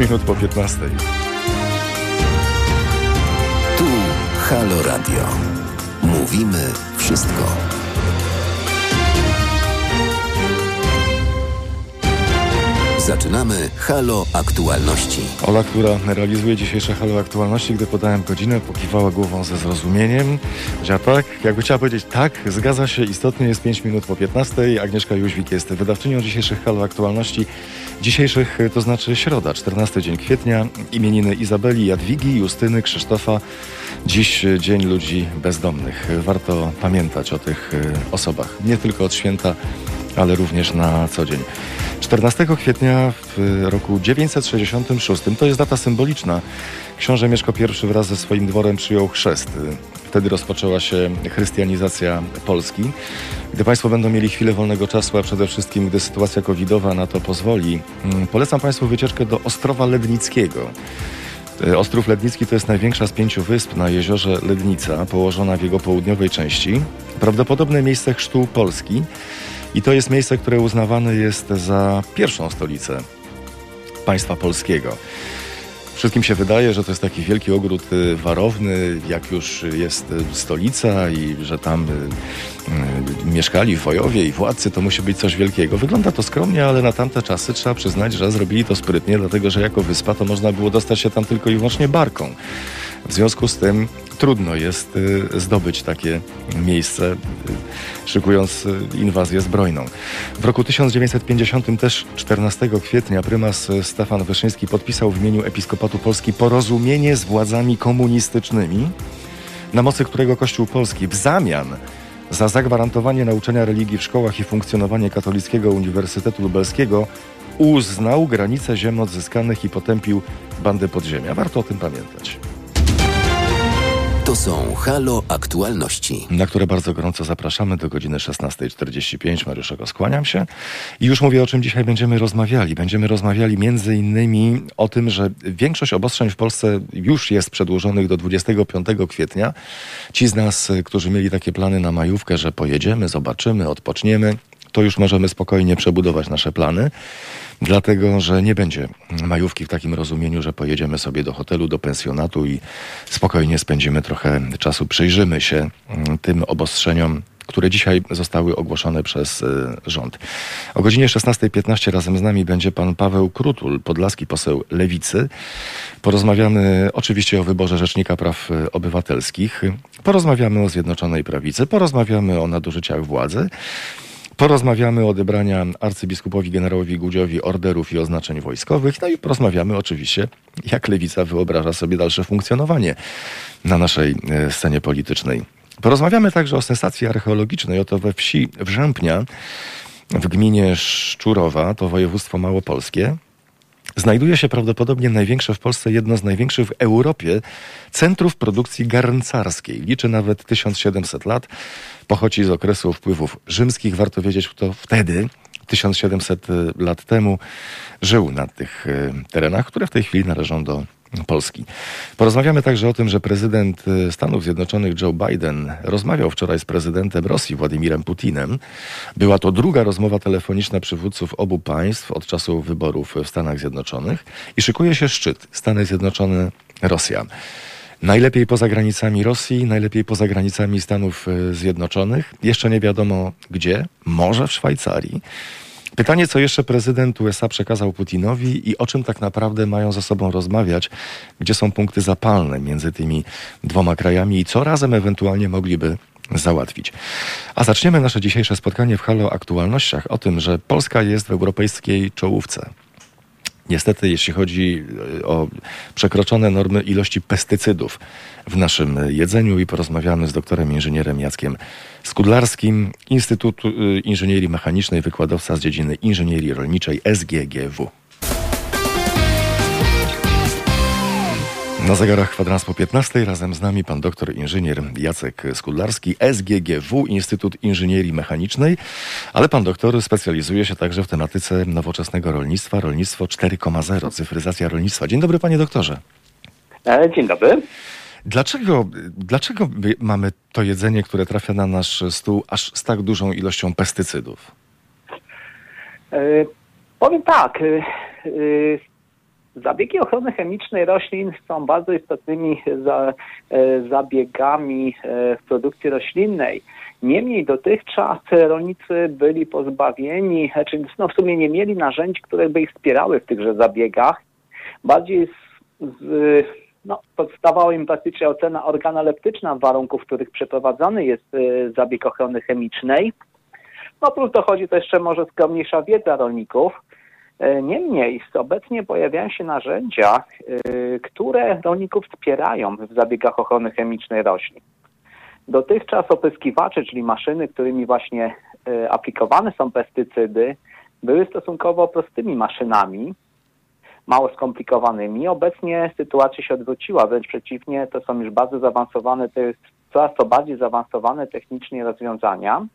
5 minut po 15. Tu Halo Radio. Mówimy wszystko. Zaczynamy Halo Aktualności. Ola, która realizuje dzisiejsze Halo Aktualności, gdy podałem godzinę, pokiwała głową ze zrozumieniem. Tak, jakby chciała powiedzieć tak, zgadza się, istotnie jest 5 minut po 15. Agnieszka Jóźwik jest wydawczynią dzisiejszych Halo Aktualności. Dzisiejszych to znaczy środa, 14 dzień kwietnia, imieniny Izabeli, Jadwigi, Justyny, Krzysztofa. Dziś dzień ludzi bezdomnych. Warto pamiętać o tych osobach, nie tylko od święta, ale również na co dzień. 14 kwietnia w roku 966 to jest data symboliczna. Książę Mieszko I wraz ze swoim dworem przyjął chrzest. Wtedy rozpoczęła się chrystianizacja Polski. Gdy Państwo będą mieli chwilę wolnego czasu, a przede wszystkim gdy sytuacja covidowa na to pozwoli, polecam Państwu wycieczkę do Ostrowa Lednickiego. Ostrów Lednicki to jest największa z pięciu wysp na jeziorze Lednica, położona w jego południowej części. Prawdopodobne miejsce chrztu Polski. I to jest miejsce, które uznawane jest za pierwszą stolicę państwa polskiego. Wszystkim się wydaje, że to jest taki wielki ogród warowny, jak już jest stolica i że tam mieszkali wojowie i władcy, to musi być coś wielkiego. Wygląda to skromnie, ale na tamte czasy trzeba przyznać, że zrobili to sprytnie, dlatego że jako wyspa to można było dostać się tam tylko i wyłącznie barką. W związku z tym trudno jest zdobyć takie miejsce, szykując inwazję zbrojną. W roku 1950 też 14 kwietnia prymas Stefan Wyszyński podpisał w imieniu Episkopatu Polski porozumienie z władzami komunistycznymi, na mocy którego Kościół Polski w zamian za zagwarantowanie nauczania religii w szkołach i funkcjonowanie Katolickiego Uniwersytetu Lubelskiego uznał granice ziem odzyskanych i potępił bandy podziemia. Warto o tym pamiętać. To są Halo Aktualności. Na które bardzo gorąco zapraszamy do godziny 16.45. Mariuszego, skłaniam się. I już mówię, o czym dzisiaj będziemy rozmawiali. Będziemy rozmawiali między innymi o tym, że większość obostrzeń w Polsce już jest przedłużonych do 25 kwietnia. Ci z nas, którzy mieli takie plany na majówkę, że pojedziemy, zobaczymy, odpoczniemy, to już możemy spokojnie przebudować nasze plany dlatego że nie będzie majówki w takim rozumieniu, że pojedziemy sobie do hotelu, do pensjonatu i spokojnie spędzimy trochę czasu, przyjrzymy się tym obostrzeniom, które dzisiaj zostały ogłoszone przez rząd. O godzinie 16.15 razem z nami będzie pan Paweł Krutul, podlaski poseł Lewicy. Porozmawiamy oczywiście o wyborze Rzecznika Praw Obywatelskich, porozmawiamy o Zjednoczonej Prawicy, porozmawiamy o nadużyciach władzy. Porozmawiamy o odebrania arcybiskupowi generałowi Gudziowi orderów i oznaczeń wojskowych. No i porozmawiamy oczywiście, jak lewica wyobraża sobie dalsze funkcjonowanie na naszej scenie politycznej. Porozmawiamy także o sensacji archeologicznej. Oto we wsi Wrzępnia w gminie Szczurowa, to województwo małopolskie, znajduje się prawdopodobnie największe w Polsce, jedno z największych w Europie centrów produkcji garncarskiej. Liczy nawet 1700 lat. Pochodzi z okresu wpływów rzymskich. Warto wiedzieć, kto wtedy, 1700 lat temu, żył na tych terenach, które w tej chwili należą do Polski. Porozmawiamy także o tym, że prezydent Stanów Zjednoczonych Joe Biden rozmawiał wczoraj z prezydentem Rosji Władimirem Putinem. Była to druga rozmowa telefoniczna przywódców obu państw od czasu wyborów w Stanach Zjednoczonych i szykuje się szczyt Stany Zjednoczone-Rosja. Najlepiej poza granicami Rosji, najlepiej poza granicami Stanów Zjednoczonych. Jeszcze nie wiadomo gdzie, może w Szwajcarii. Pytanie, co jeszcze prezydent USA przekazał Putinowi i o czym tak naprawdę mają ze sobą rozmawiać, gdzie są punkty zapalne między tymi dwoma krajami i co razem ewentualnie mogliby załatwić. A zaczniemy nasze dzisiejsze spotkanie w Halo Aktualnościach o tym, że Polska jest w europejskiej czołówce. Niestety, jeśli chodzi o przekroczone normy ilości pestycydów w naszym jedzeniu i porozmawiamy z doktorem inżynierem Jackiem Skudlarskim, Instytutu Inżynierii Mechanicznej, wykładowca z dziedziny inżynierii rolniczej SGGW. Na zegarach kwadrans po 15 razem z nami pan doktor inżynier Jacek Skudlarski, SGGW, Instytut Inżynierii Mechanicznej, ale pan doktor specjalizuje się także w tematyce nowoczesnego rolnictwa, rolnictwo 4.0, cyfryzacja rolnictwa. Dzień dobry panie doktorze. Dzień dobry. Dlaczego, dlaczego mamy to jedzenie, które trafia na nasz stół aż z tak dużą ilością pestycydów? E, powiem tak. E, Zabiegi ochrony chemicznej roślin są bardzo istotnymi za, e, zabiegami e, w produkcji roślinnej. Niemniej dotychczas rolnicy byli pozbawieni, czy znaczy, no w sumie nie mieli narzędzi, które by ich wspierały w tychże zabiegach. Bardziej z, z, no, podstawała im praktycznie ocena organoleptyczna warunków, w których przeprowadzany jest y, zabieg ochrony chemicznej. No plus dochodzi to jeszcze może skromniejsza wiedza rolników. E, niemniej obecnie pojawiają się narzędzia, y, które rolników wspierają w zabiegach ochrony chemicznej roślin. Dotychczas opryskiwacze, czyli maszyny, którymi właśnie y, aplikowane są pestycydy, były stosunkowo prostymi maszynami, mało skomplikowanymi. Obecnie sytuacja się odwróciła, wręcz przeciwnie, to są już bardzo zaawansowane, to jest coraz to bardziej zaawansowane technicznie rozwiązania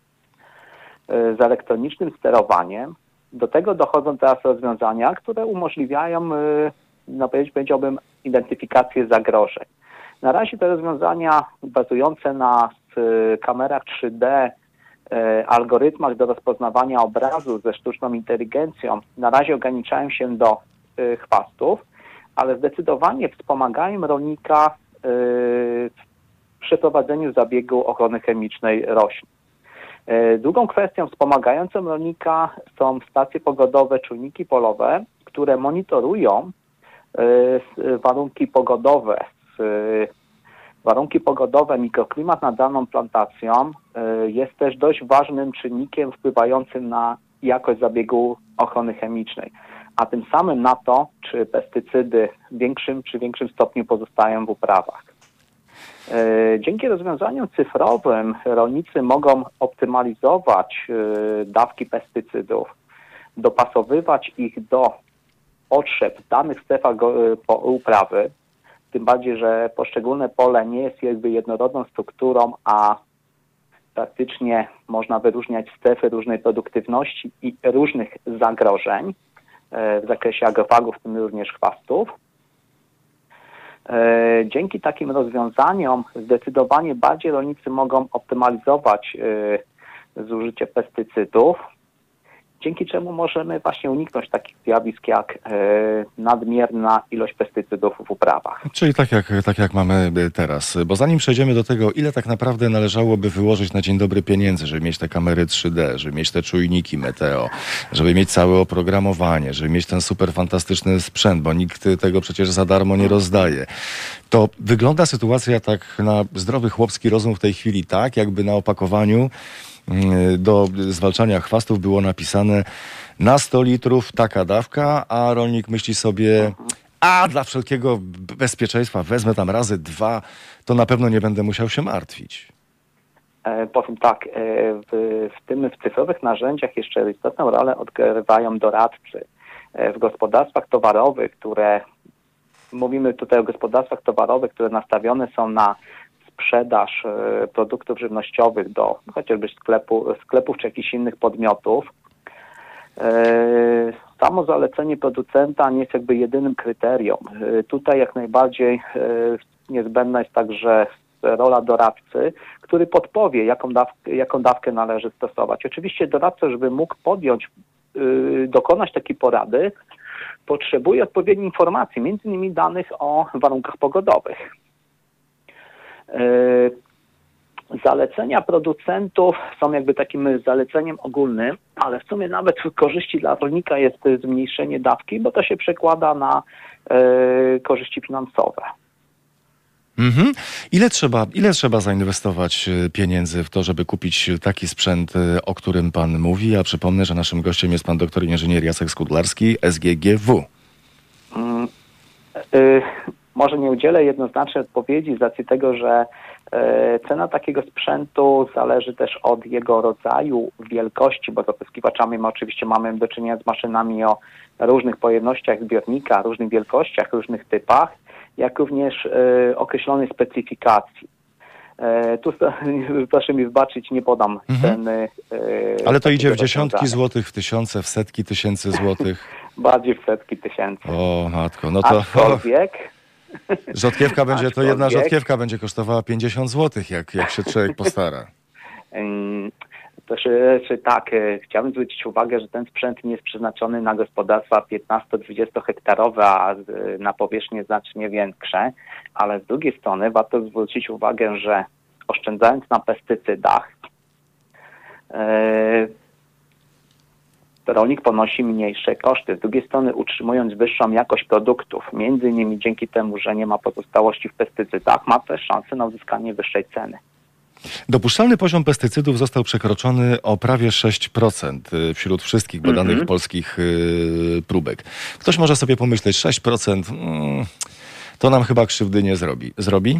z elektronicznym sterowaniem. Do tego dochodzą teraz rozwiązania, które umożliwiają, y, no powiedziałbym, identyfikację zagrożeń. Na razie te rozwiązania bazujące na y, kamerach 3D, algorytmach do rozpoznawania obrazu ze sztuczną inteligencją, na razie ograniczają się do Y, chwastów, ale zdecydowanie wspomagają rolnika y, w przeprowadzeniu zabiegu ochrony chemicznej roślin. Y, drugą kwestią wspomagającą rolnika są stacje pogodowe, czujniki polowe, które monitorują warunki pogodowe, warunki pogodowe, mikroklimat nad daną plantacją jest też dość ważnym czynnikiem wpływającym na jakość zabiegu ochrony chemicznej a tym samym na to, czy pestycydy w większym czy większym stopniu pozostają w uprawach. E, dzięki rozwiązaniom cyfrowym rolnicy mogą optymalizować e, dawki pestycydów, dopasowywać ich do potrzeb w danych strefach e, uprawy, tym bardziej, że poszczególne pole nie jest jakby jednorodną strukturą, a praktycznie można wyróżniać strefy różnej produktywności i różnych zagrożeń. W zakresie agrofagów, w tym również chwastów. E, dzięki takim rozwiązaniom zdecydowanie bardziej rolnicy mogą optymalizować e, zużycie pestycydów, dzięki czemu możemy właśnie uniknąć takich zjawisk jak e, nadmierna ilość pestycydów w uprawach. Czyli tak jak, tak jak mamy teraz. Bo zanim przejdziemy do tego, ile tak naprawdę należałoby wyłożyć na dzień dobry pieniędzy, żeby mieć te kamery 3D, żeby mieć te czujniki meteo, żeby mieć całe oprogramowanie, żeby mieć ten super fantastyczny sprzęt, bo nikt tego przecież za darmo nie rozdaje. To wygląda sytuacja tak na zdrowy chłopski rozum w tej chwili tak, jakby na opakowaniu do zwalczania chwastów było napisane na 100 litrów taka dawka, a rolnik myśli sobie, a dla wszelkiego bezpieczeństwa wezmę tam razy dwa, to na pewno nie będę musiał się martwić. E, powiem tak, e, w, w tym w cyfrowych narzędziach jeszcze istotną rolę odgrywają doradcy. E, w gospodarstwach towarowych, które mówimy tutaj o gospodarstwach towarowych, które nastawione są na sprzedaż e, produktów żywnościowych do chociażby sklepu, sklepów czy jakichś innych podmiotów. E, samo zalecenie producenta nie jest jakby jedynym kryterium. E, tutaj jak najbardziej niezbędna jest także rola doradcy, który podpowie, jaką dawkę, jaką dawkę należy stosować. Oczywiście doradca, żeby mógł podjąć, dokonać takiej porady, potrzebuje odpowiednich informacji, między innymi danych o warunkach pogodowych. E, zalecenia producentów są jakby takim zaleceniem ogólnym, ale w sumie nawet korzyści dla rolnika jest zmniejszenie dawki, bo to się przekłada na e, korzyści finansowe. Mhm. Ile, trzeba, ile trzeba zainwestować e, pieniędzy w to, żeby kupić taki sprzęt, o którym Pan mówi? A przypomnę, że naszym gościem jest Pan doktor inżynier Jacek Skudlarski, SGGW. Mm, y może nie udzielę jednoznacznej odpowiedzi z racji tego, że e, cena takiego sprzętu zależy też od jego rodzaju, wielkości, bo z opryskiwaczami my oczywiście mamy do czynienia z maszynami o różnych pojemnościach zbiornika, różnych wielkościach, różnych typach, jak również e, określonej specyfikacji. E, tu proszę mi wybaczyć, nie podam mhm. ceny. Ale to idzie w dziesiątki złotych, w tysiące, w setki tysięcy złotych. Bardziej w setki tysięcy. O matko, no to... Aczkolwiek Rzodkiewka będzie, to jedna rzodkiewka będzie kosztowała 50 zł, jak, jak się człowiek postara. To czy, czy tak, e, chciałbym zwrócić uwagę, że ten sprzęt nie jest przeznaczony na gospodarstwa 15-20 hektarowe, a na powierzchnie znacznie większe, ale z drugiej strony warto zwrócić uwagę, że oszczędzając na pestycydach, e, rolnik ponosi mniejsze koszty. Z drugiej strony utrzymując wyższą jakość produktów, między innymi dzięki temu, że nie ma pozostałości w pestycydach, ma też szansę na uzyskanie wyższej ceny. Dopuszczalny poziom pestycydów został przekroczony o prawie 6% y, wśród wszystkich badanych Mhm. polskich y, próbek. Ktoś może sobie pomyśleć, 6% mm, to nam chyba krzywdy nie zrobi. Zrobi?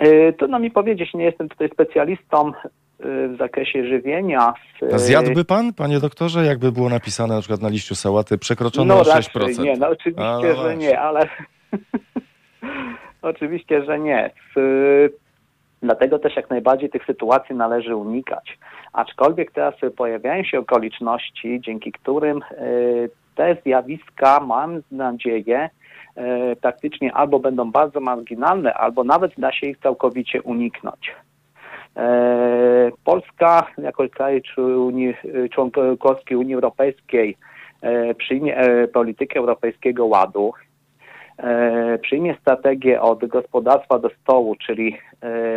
Yy, Trudno mi powiedzieć, nie jestem tutaj specjalistą w zakresie żywienia. A Yy, Zjadłby pan, panie doktorze, jakby było napisane na przykład na liściu sałaty przekroczone No o 6%? raczej nie, no oczywiście, A, no że właśnie. nie, ale oczywiście, że nie. Yy, Dlatego też jak najbardziej tych sytuacji należy unikać. Aczkolwiek teraz pojawiają się okoliczności, dzięki którym yy, te zjawiska, mam nadzieję, yy, praktycznie albo będą bardzo marginalne, albo nawet da się ich całkowicie uniknąć. E, Polska jako kraj członkowski Unii Europejskiej e, przyjmie e, politykę Europejskiego Ładu, przyjmie strategię od gospodarstwa do stołu, czyli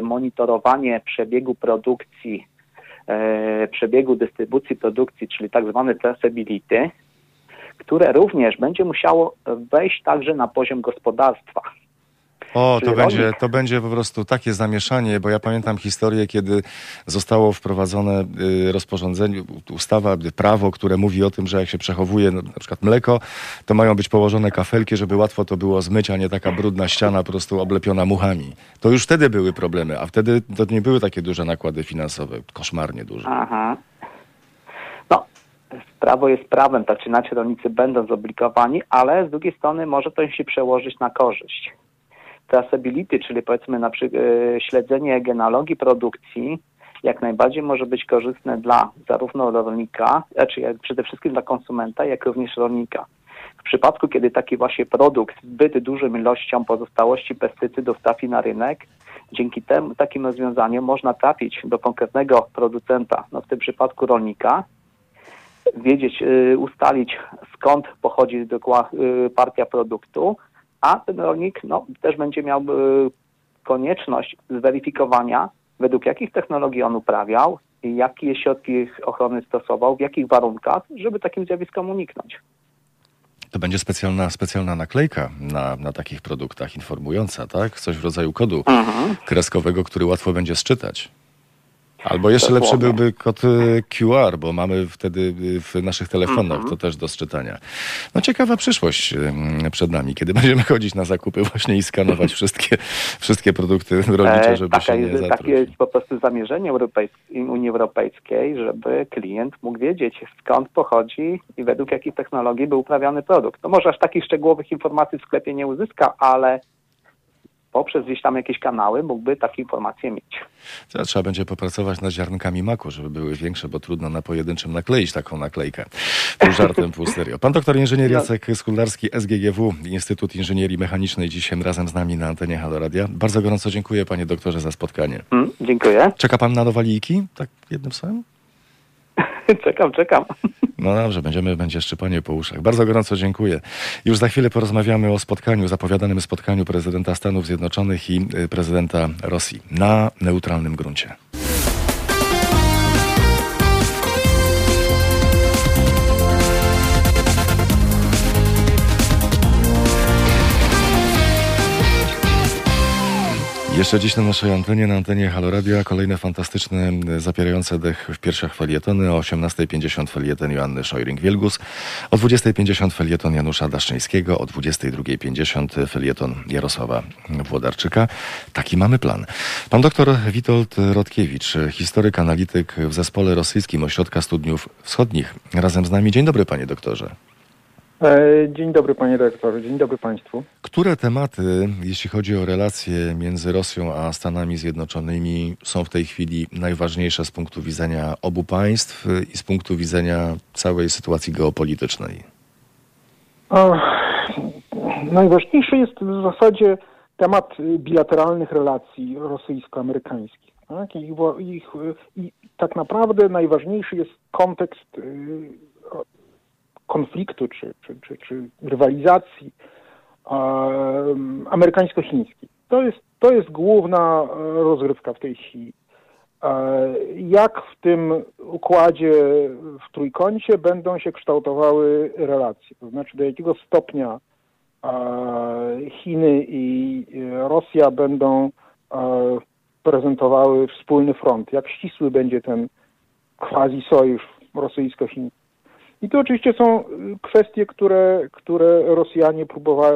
monitorowanie przebiegu produkcji, przebiegu dystrybucji produkcji, czyli tak zwane traceability, które również będzie musiało wejść także na poziom gospodarstwa. O, to będzie, rolnik- to będzie po prostu takie zamieszanie, bo ja pamiętam historię, kiedy zostało wprowadzone y, rozporządzenie, ustawa, prawo, które mówi o tym, że jak się przechowuje no, na przykład mleko, to mają być położone kafelki, żeby łatwo to było zmyć, a nie taka brudna ściana po prostu oblepiona muchami. To już wtedy były problemy, a wtedy to nie były takie duże nakłady finansowe, koszmarnie duże. Aha. No, prawo jest prawem, tak czy inaczej rolnicy będą zobligowani, ale z drugiej strony może to się przełożyć na korzyść. Traceability, czyli powiedzmy na przykład e, śledzenie genealogii produkcji, jak najbardziej może być korzystne dla zarówno rolnika, znaczy jak przede wszystkim dla konsumenta, jak również rolnika. W przypadku, kiedy taki właśnie produkt zbyt dużą ilością pozostałości pestycydów trafi na rynek, dzięki temu, takim rozwiązaniom można trafić do konkretnego producenta, no w tym przypadku rolnika, wiedzieć, y, ustalić skąd pochodzi dokła- y, partia produktu, a ten rolnik no, też będzie miał y, konieczność zweryfikowania, według jakich technologii on uprawiał i jakie środki ochrony stosował, w jakich warunkach, żeby takim zjawiskom uniknąć. To będzie specjalna, specjalna naklejka na, na takich produktach informująca, tak? Coś w rodzaju kodu kreskowego, który łatwo będzie sczytać. Albo jeszcze lepszy byłby kod y, QR, bo mamy wtedy y, w naszych telefonach Mhm. to też do sczytania. No ciekawa przyszłość y, przed nami, kiedy będziemy chodzić na zakupy właśnie i skanować wszystkie, wszystkie produkty rolnicze, E, żeby taka się nie jest, takie jest po prostu zamierzenie Unii Europejskiej, żeby klient mógł wiedzieć skąd pochodzi i według jakich technologii był uprawiany produkt. No może aż takich szczegółowych informacji w sklepie nie uzyska, ale poprzez gdzieś tam jakieś kanały mógłby takie informacje mieć. To Trzeba będzie popracować nad ziarnkami maku, żeby były większe, bo trudno na pojedynczym nakleić taką naklejkę. Pół żartem, pół serio. Pan doktor inżynier No. Jacek Skuldarski, SGGW, Instytut Inżynierii Mechanicznej, dzisiaj razem z nami na antenie Halo Radia. Bardzo gorąco dziękuję panie doktorze za spotkanie. Mm, dziękuję. Czeka pan na nowalijki? Tak jednym słowem? czekam, czekam. No dobrze, będziemy, będzie szczypanie po uszach. Bardzo gorąco dziękuję. Już za chwilę porozmawiamy o spotkaniu, zapowiadanym spotkaniu prezydenta Stanów Zjednoczonych i y, prezydenta Rosji na neutralnym gruncie. Jeszcze dziś na naszej antenie, na antenie Halo Radio, kolejne fantastyczne, y, zapierające dech w piersiach felietony. O 18.50 felieton Joanny Szojring-Wielgus, o 20.50 felieton Janusza Daszczyńskiego, o 22.50 felieton Jarosława Włodarczyka. Taki mamy plan. Pan doktor Witold Rodkiewicz, historyk, analityk w zespole rosyjskim Ośrodka Studiów Wschodnich. Razem z nami. Dzień dobry, panie doktorze. E, Dzień dobry panie dyrektorze, dzień dobry państwu. Które tematy, jeśli chodzi o relacje między Rosją a Stanami Zjednoczonymi, są w tej chwili najważniejsze z punktu widzenia obu państw i z punktu widzenia całej sytuacji geopolitycznej? O, najważniejszy jest w zasadzie temat bilateralnych relacji rosyjsko-amerykańskich. Tak? Ich, ich, I tak naprawdę najważniejszy jest kontekst y, konfliktu czy, czy, czy, czy rywalizacji amerykańsko-chińskiej. To jest, to jest główna rozgrywka w tej chwili. Jak w tym układzie w trójkącie będą się kształtowały relacje? To znaczy, do jakiego stopnia Chiny i Rosja będą prezentowały wspólny front? Jak ścisły będzie ten quasi-sojusz rosyjsko-chiński? I to oczywiście są kwestie, które, które Rosjanie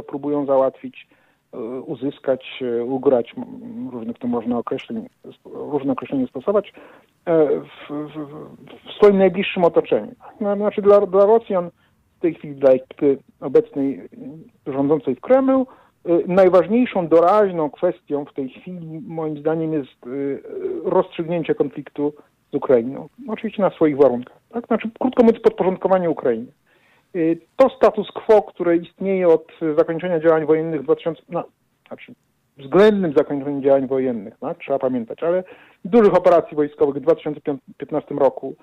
próbują załatwić E, uzyskać, e, ugrać, różnych to można określeń, różne określenia stosować, e, w, w, w, swoim najbliższym otoczeniu. No, znaczy dla, dla Rosjan, w tej chwili dla ekipy obecnej rządzącej w Kremlu, najważniejszą doraźną kwestią w tej chwili moim zdaniem jest rozstrzygnięcie konfliktu z Ukrainą. Oczywiście na swoich warunkach. Tak? Znaczy, krótko mówiąc, podporządkowanie Ukrainy. Y, to status quo, które istnieje od zakończenia działań wojennych w 2000, no, znaczy względnym zakończeniu działań wojennych, tak, trzeba pamiętać, ale dużych operacji wojskowych w 2015 roku,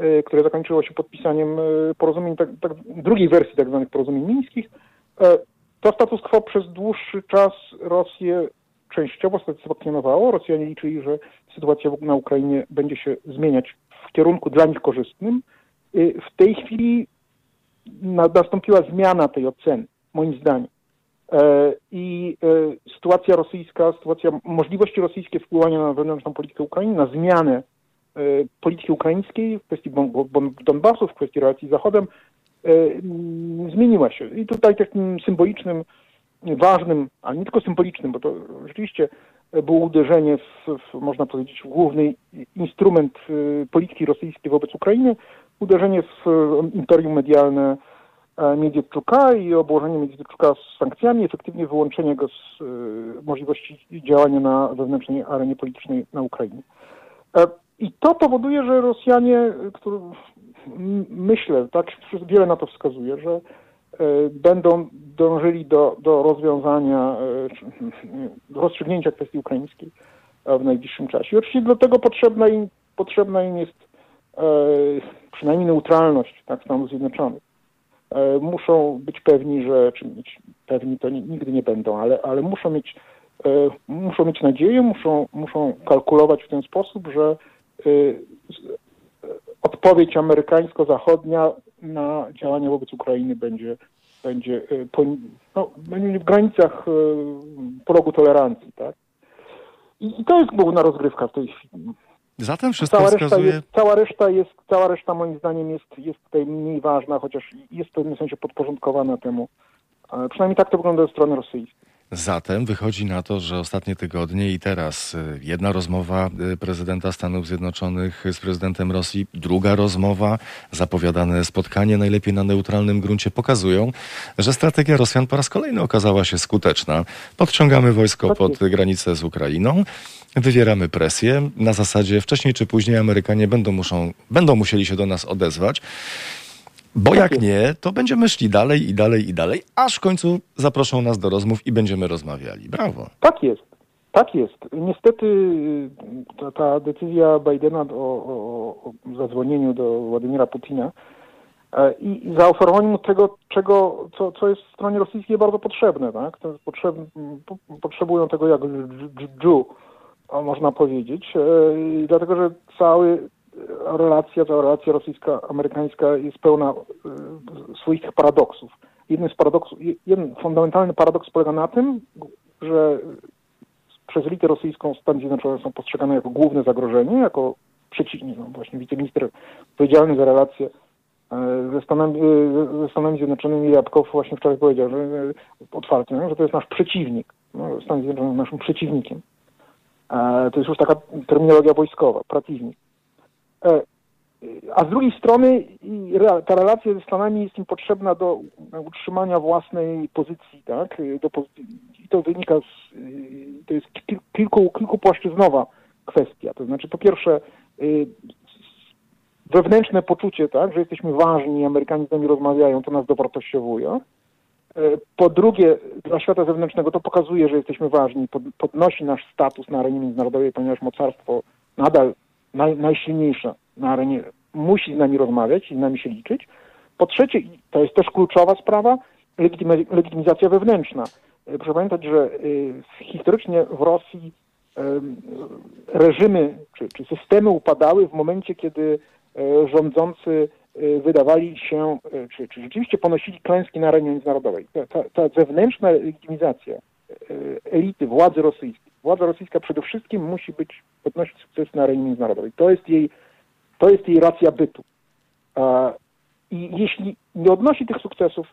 y, które zakończyło się podpisaniem y, porozumień, tak, tak, drugiej wersji tak zwanych porozumień mińskich, to status quo przez dłuższy czas Rosję częściowo satysfakcjonowało. Rosjanie liczyli, że sytuacja na Ukrainie będzie się zmieniać w kierunku dla nich korzystnym. W tej chwili nastąpiła zmiana tej oceny, moim zdaniem. E, I e, sytuacja rosyjska, sytuacja możliwości rosyjskie wpływania na wewnętrzną politykę Ukrainy, na zmianę e, polityki ukraińskiej w kwestii Donbasu, w kwestii relacji z Zachodem, zmieniła się. I tutaj takim symbolicznym, ważnym, a nie tylko symbolicznym, bo to rzeczywiście było uderzenie w, w można powiedzieć, w główny instrument polityki rosyjskiej wobec Ukrainy, uderzenie w imperium medialne e, Miedietczuka i obłożenie Miedietczuka z sankcjami, efektywnie wyłączenie go z e, możliwości działania na wewnętrznej arenie politycznej na Ukrainie. E, I to powoduje, że Rosjanie, myślę, tak wiele na to wskazuje, że będą dążyli do, do rozwiązania, do rozstrzygnięcia kwestii ukraińskiej w najbliższym czasie. I oczywiście do tego potrzebna im, potrzebna im jest przynajmniej neutralność tak, Stanów Zjednoczonych. E, muszą być pewni, że, czy mieć pewni to nigdy nie będą, ale, ale muszą mieć e, muszą mieć nadzieję, muszą, muszą kalkulować w ten sposób, że e, odpowiedź amerykańsko-zachodnia na działania wobec Ukrainy będzie, będzie, no, będzie w granicach progu tolerancji. Tak? I, I to jest główna rozgrywka w tej chwili. Zatem wszystko cała wskazuje... Reszta jest, cała reszta jest, cała reszta moim zdaniem jest, jest tutaj mniej ważna, chociaż jest w pewnym sensie podporządkowana temu. Przynajmniej tak to wygląda ze strony rosyjskiej. Zatem wychodzi na to, że ostatnie tygodnie i teraz y, jedna rozmowa y, prezydenta Stanów Zjednoczonych z prezydentem Rosji, druga rozmowa, zapowiadane spotkanie najlepiej na neutralnym gruncie pokazują, że strategia Rosjan po raz kolejny okazała się skuteczna. Podciągamy wojsko pod granicę z Ukrainą, wywieramy presję na zasadzie wcześniej czy później Amerykanie będą, muszą, będą musieli się do nas odezwać. Bo jak nie, to będziemy szli dalej i dalej i dalej, aż w końcu zaproszą nas do rozmów i będziemy rozmawiali. Brawo. Tak jest. Tak jest. Niestety ta, ta decyzja Bidena o, o, o zadzwonieniu do Władimira Putina e, i, i zaoferowaniu mu tego, czego, co, co jest w stronie rosyjskiej bardzo potrzebne. Tak? Potrzeb, potrzebują tego jak dżu, można powiedzieć, e, dlatego że cały relacja, ta relacja rosyjska-amerykańska jest pełna y, swoich paradoksów. Jeden z paradoksów, jeden fundamentalny paradoks polega na tym, że przez elitę rosyjską Stany Zjednoczone są postrzegane jako główne zagrożenie, jako przeciwnik, no właśnie wiceminister odpowiedzialny za relacje e, ze Stanami, e, ze Stanami Zjednoczonymi Jabłkow właśnie wczoraj powiedział, że otwarcie, że to jest nasz przeciwnik. No, Stany Zjednoczone są naszym przeciwnikiem. E, to jest już taka terminologia wojskowa, przeciwnik. E, a z drugiej strony ta relacja ze Stanami jest im potrzebna do utrzymania własnej pozycji, tak? Do I to wynika z, to jest kilku, kilkupłaszczyznowa kwestia. To znaczy po pierwsze y, wewnętrzne poczucie, tak, że jesteśmy ważni, Amerykanie z nami rozmawiają, to nas dowartościowuje. E, po drugie, dla świata zewnętrznego to pokazuje, że jesteśmy ważni, podnosi nasz status na arenie międzynarodowej, ponieważ mocarstwo nadal naj, najsilniejsza na arenie, musi z nami rozmawiać i z nami się liczyć. Po trzecie, to jest też kluczowa sprawa, legitymi- legitymizacja wewnętrzna. E, Proszę pamiętać, że y, historycznie w Rosji em, reżimy czy, czy systemy upadały w momencie, kiedy e, rządzący e, wydawali się, e, czy, czy rzeczywiście ponosili klęski na arenie międzynarodowej. Ta, ta, ta zewnętrzna legitymizacja e, elity, władzy rosyjskiej, władza rosyjska przede wszystkim musi być, podnosić sukces na arenie międzynarodowej. To jest jej, to jest jej racja bytu. I jeśli nie odnosi tych sukcesów,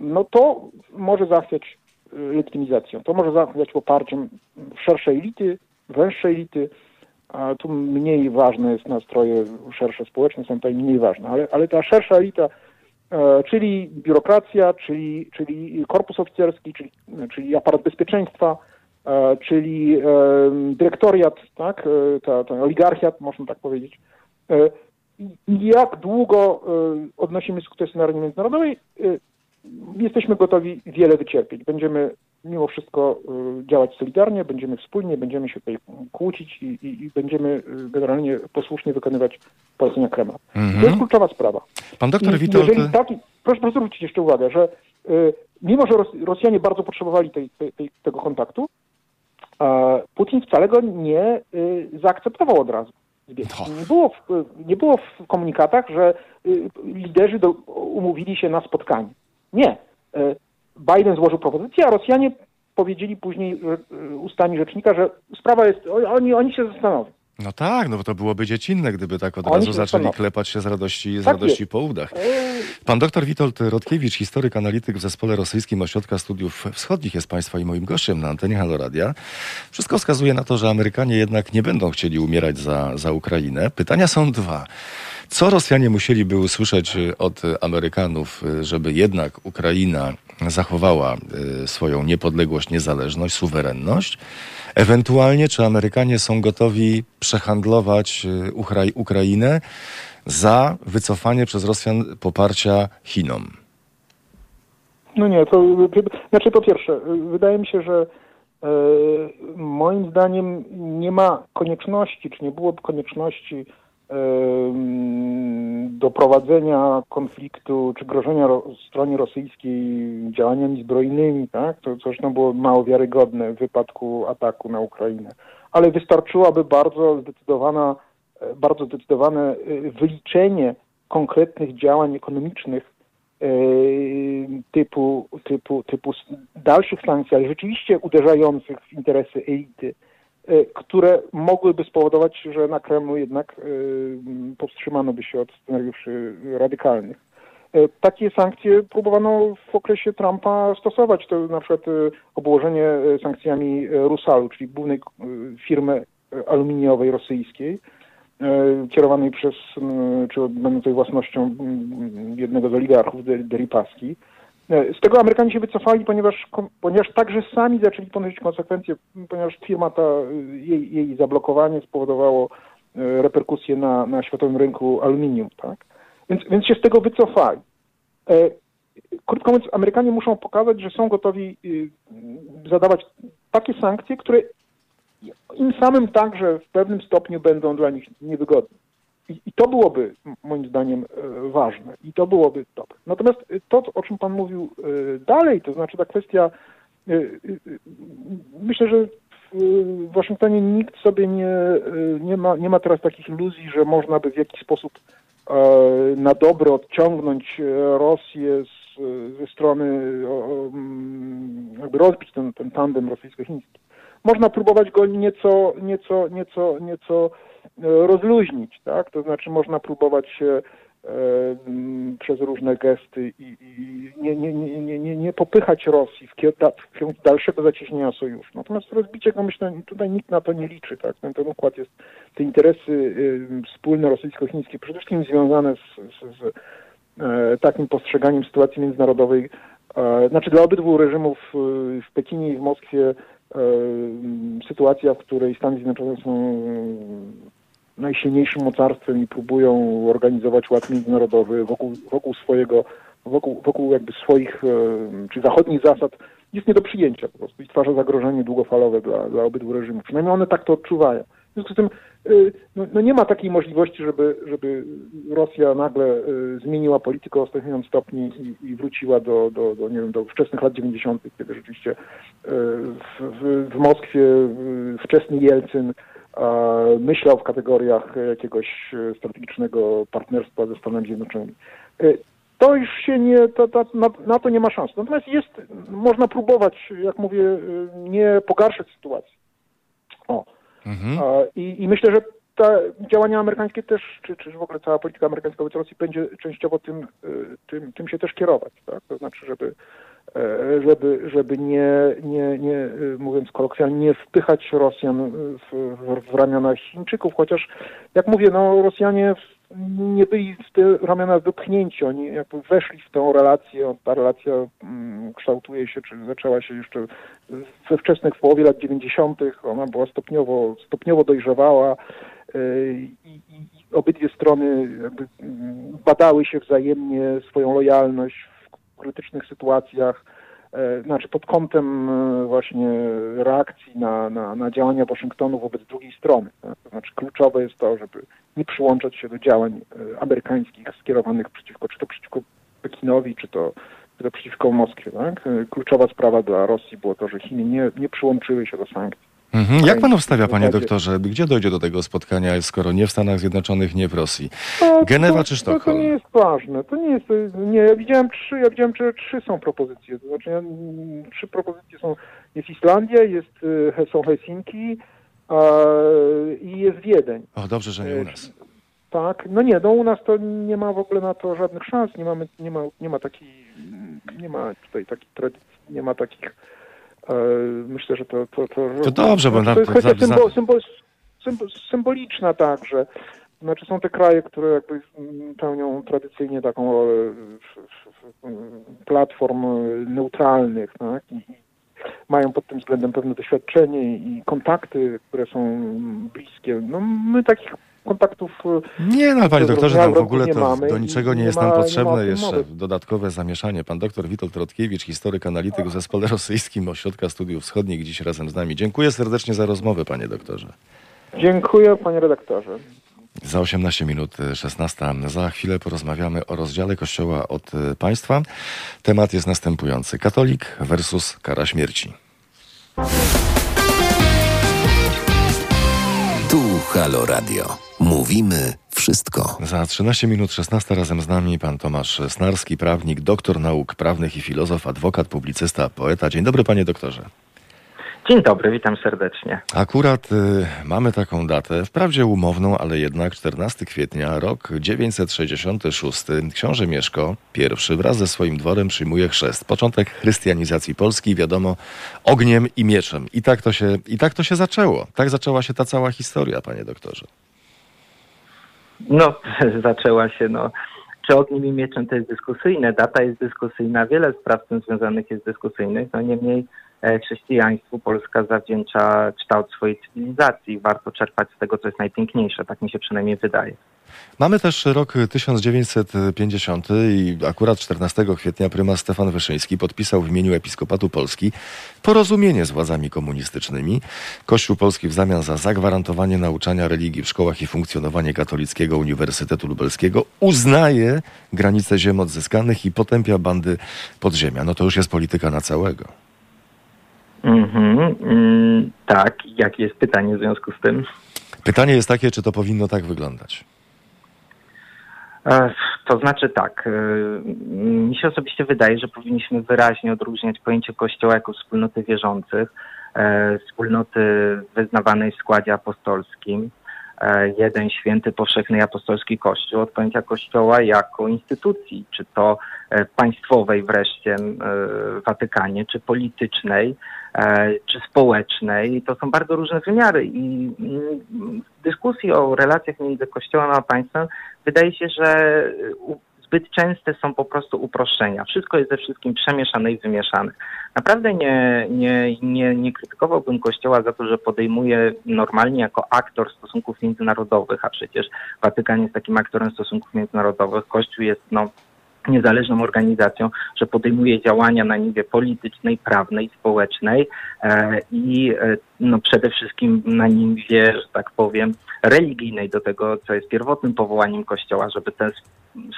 no to może zachwiać y, legitymizacją. To może zachwiać poparciem szerszej elity, węższej elity, a tu mniej ważne jest nastroje szersze społeczne, są tutaj mniej ważne, ale, ale ta szersza elita, e, czyli biurokracja, czyli, czyli korpus oficerski, czyli, czyli aparat bezpieczeństwa, czyli e, dyrektoriat, tak, e, ta, ta oligarchiat, można tak powiedzieć. E, jak długo e, odnosimy sukcesy na arenie międzynarodowej, e, jesteśmy gotowi wiele wycierpieć. Będziemy mimo wszystko działać solidarnie, będziemy wspólnie, będziemy się tutaj kłócić i, i, i będziemy generalnie posłusznie wykonywać polecenia Kremla. Mhm. To jest kluczowa sprawa. Pan doktor I Witold... Jeżeli taki, proszę, proszę zwrócić jeszcze uwagę, że y, mimo, że Ros Rosjanie bardzo potrzebowali tej, tej, tej, tego kontaktu, Putin wcale go nie y, zaakceptował od razu. Nie było, w, nie było w komunikatach, że y, liderzy do, umówili się na spotkanie. Nie. Y, Biden złożył propozycję, a Rosjanie powiedzieli później ustami rzecznika, że sprawa jest, oni, oni się zastanowią. No tak, no bo to byłoby dziecinne, gdyby tak od Oni razu zaczęli klepać się z radości, z Tak radości jest. po udach. Y, Pan doktor Witold Rotkiewicz, historyk, analityk w Zespole Rosyjskim Ośrodka Studiów Wschodnich jest Państwa i moim gościem na antenie Halo Radia. Wszystko wskazuje na to, że Amerykanie jednak nie będą chcieli umierać za, za Ukrainę. Pytania są dwa. Co Rosjanie musieliby usłyszeć od Amerykanów, żeby jednak Ukraina zachowała y, swoją niepodległość, niezależność, suwerenność? Ewentualnie, czy Amerykanie są gotowi przehandlować y, Ukrai- Ukrainę za wycofanie przez Rosjan poparcia Chinom? No nie, to znaczy po pierwsze, wydaje mi się, że e, moim zdaniem nie ma konieczności, czy nie byłoby konieczności doprowadzenia konfliktu, czy grożenia ro, stronie rosyjskiej działaniami zbrojnymi, tak? To zresztą było mało wiarygodne w wypadku ataku na Ukrainę. Ale wystarczyłaby bardzo zdecydowana, e, bardzo zdecydowane e, wyliczenie konkretnych działań ekonomicznych e, typu, typu, typu dalszych sankcji, ale rzeczywiście uderzających w interesy elity, które mogłyby spowodować, że na Kremlu jednak e, powstrzymano by się od scenariuszy radykalnych. E, Takie sankcje próbowano w okresie Trumpa stosować. To na przykład e, obłożenie e, sankcjami e, Rusalu, czyli głównej e, firmy e, aluminiowej rosyjskiej, e, kierowanej przez, czy będącej własnością jednego z oligarchów, De- Deripaski. Z tego Amerykanie się wycofali, ponieważ, ponieważ także sami zaczęli ponosić konsekwencje, ponieważ firma ta, e, jej, jej zablokowanie spowodowało e, reperkusje na, na światowym rynku aluminium, tak? Więc, więc się z tego wycofali. E, Krótko mówiąc, Amerykanie muszą pokazać, że są gotowi y, zadawać takie sankcje, które im samym także w pewnym stopniu będą dla nich niewygodne. I, I to byłoby moim zdaniem e, ważne i to byłoby dobre. Natomiast e, to, o czym Pan mówił e, dalej, to znaczy ta kwestia, e, myślę, że w Waszyngtonie nikt sobie nie, nie, ma, nie ma teraz takich iluzji, że można by w jakiś sposób e, na dobre odciągnąć e, Rosję z, ze strony, mm, jakby rozbić ten, ten tandem rosyjsko-chiński. Można próbować go nieco, nieco, nieco, nieco e, rozluźnić, tak? To znaczy można próbować przez różne gesty i, nie, nie, nie, nie, nie, popychać Rosji w kierunku, dalszego zacieśnienia sojuszu. Natomiast rozbicie go, myślę, tutaj nikt na to nie liczy, tak? Ten, ten układ jest, te interesy wspólne rosyjsko-chińskie przede wszystkim związane z, z, z e, takim postrzeganiem sytuacji międzynarodowej, e, znaczy dla obydwu reżimów e, w Pekinie i w Moskwie sytuacja, w której Stany Zjednoczone są najsilniejszym mocarstwem i próbują organizować ład międzynarodowy wokół, wokół swojego, wokół, wokół jakby swoich, e, czy zachodnich zasad, jest nie do przyjęcia po prostu i stwarza zagrożenie długofalowe dla, dla obydwu reżimów. Przynajmniej one tak to odczuwają. związku z tym y, no, no nie ma takiej możliwości, żeby, żeby Rosja nagle y, zmieniła politykę o 180 stopni i, i wróciła do, do, do, nie wiem, do wczesnych lat 90., kiedy rzeczywiście w, w, w Moskwie wczesny Jelcyn myślał w kategoriach jakiegoś strategicznego partnerstwa ze Stanami Zjednoczonymi. To już się nie, to, to, na, na, to nie ma szans. Natomiast jest, można próbować, jak mówię, nie pogarszać sytuacji. O. Mhm. I, I myślę, że te działania amerykańskie też, czy, czy w ogóle cała polityka amerykańska wobec Rosji będzie częściowo tym, tym, tym się też kierować. Tak? To znaczy, żeby, e, żeby, żeby nie, nie, nie, y, mówiąc kolokwialnie, nie wpychać Rosjan w, w, w ramiona Chińczyków, chociaż jak mówię, no Rosjanie nie byli w te ramiona wypchnięci, oni jakby weszli w tę relację, ta relacja mm, kształtuje się, czy zaczęła się jeszcze we wczesnych połowie lat 90., ona była stopniowo, stopniowo dojrzewała y, i, i obydwie strony mm, badały się wzajemnie swoją lojalność krytycznych sytuacjach, E, znaczy pod kątem e, właśnie reakcji na, na, na działania Waszyngtonu wobec drugiej strony. Tak? To znaczy kluczowe jest to, żeby nie przyłączać się do działań e, amerykańskich skierowanych przeciwko, czy to przeciwko Pekinowi, czy to, czy to przeciwko Moskwie. Tak? Kluczowa sprawa dla Rosji było to, że Chiny nie, nie przyłączyły się do sankcji. Mhm. Jak pan obstawia, panie doktorze, gdzie dojdzie do tego spotkania, skoro nie w Stanach Zjednoczonych, nie w Rosji? No, Genewa czy Sztokholm? To, to, nie jest ważne. To nie jest. Nie, ja widziałem trzy, ja widziałem, że trzy są propozycje. To znaczy, trzy propozycje są. Jest Islandia, jest, y, są Helsinki a, i jest Wiedeń. O, dobrze, że nie u nas. Tak, no nie, no u nas to nie ma w ogóle na to żadnych szans, nie mamy, nie ma, nie ma takiej, nie ma tutaj takiej tradycji, nie ma takich E, myślę, że to... To, to, to dobrze, bo... To jest kwestia symbol, symbol, symbol, symboliczna także. Znaczy są te kraje, które jakby pełnią tradycyjnie taką rolę platform neutralnych, tak? I mają pod tym względem pewne doświadczenie i kontakty, które są bliskie. No my takich kontaktów. E, nie, no panie doktorze, tam w ogóle to do niczego nie, nie jest nam potrzebne jeszcze dodatkowe zamieszanie. Pan doktor Witold Rotkiewicz, historyk, analityk w Zespole Rosyjskim Ośrodka Studiów Wschodnich, dziś razem z nami. Dziękuję serdecznie za rozmowę, panie doktorze. Dziękuję, panie redaktorze. Za 18 minut 16. E, za chwilę porozmawiamy o rozdziale Kościoła od e, państwa. Temat jest następujący: katolik versus kara śmierci. Halo Radio. Mówimy wszystko. Za 13 minut 16 razem z nami pan Tomasz Snarski, prawnik, doktor nauk prawnych i filozof, adwokat, publicysta, poeta. Dzień dobry panie doktorze. Dzień dobry, witam serdecznie. Akurat y, mamy taką datę, wprawdzie umowną, ale jednak 14 kwietnia, rok 966. Książę Mieszko I wraz ze swoim dworem przyjmuje chrzest. Początek chrystianizacji Polski, wiadomo, ogniem i mieczem. I tak to się, i tak to się zaczęło. Tak zaczęła się ta cała historia, panie doktorze. No, zaczęła się, no. Czy ogniem i mieczem to jest dyskusyjne? Data jest dyskusyjna, wiele spraw z tym związanych jest dyskusyjnych, no niemniej chrześcijaństwu Polska zawdzięcza kształt swojej cywilizacji. Warto czerpać z tego, co jest najpiękniejsze, tak mi się przynajmniej wydaje. Mamy też rok 1950 i akurat 14 kwietnia prymas Stefan Wyszyński podpisał w imieniu Episkopatu Polski porozumienie z władzami komunistycznymi. Kościół Polski w zamian za zagwarantowanie nauczania religii w szkołach i funkcjonowanie Katolickiego Uniwersytetu Lubelskiego uznaje granice ziem odzyskanych i potępia bandy podziemia. No to już jest polityka na całego. Mhm, mm, tak, jakie jest pytanie w związku z tym? Pytanie jest takie, czy to powinno tak wyglądać? E, to znaczy tak, e, mi się osobiście wydaje, że powinniśmy wyraźnie odróżniać pojęcie Kościoła jako wspólnoty wierzących, e, wspólnoty wyznawanej w składzie apostolskim, jeden święty powszechny apostolski Kościół od pojęcia Kościoła jako instytucji, czy to państwowej wreszcie e, w Watykanie, czy politycznej, czy społecznej. To są bardzo różne wymiary i mm, w dyskusji o relacjach między Kościołem a państwem wydaje się, że zbyt częste są po prostu uproszczenia. Wszystko jest ze wszystkim przemieszane i wymieszane. Naprawdę nie, nie, nie, nie krytykowałbym Kościoła za to, że podejmuje normalnie jako aktor stosunków międzynarodowych, a przecież Watykan jest takim aktorem stosunków międzynarodowych. Kościół jest no, niezależną organizacją, że podejmuje działania na niwie politycznej, prawnej, społecznej e, i e, no, przede wszystkim na niwie, że tak powiem, religijnej do tego, co jest pierwotnym powołaniem Kościoła, żeby te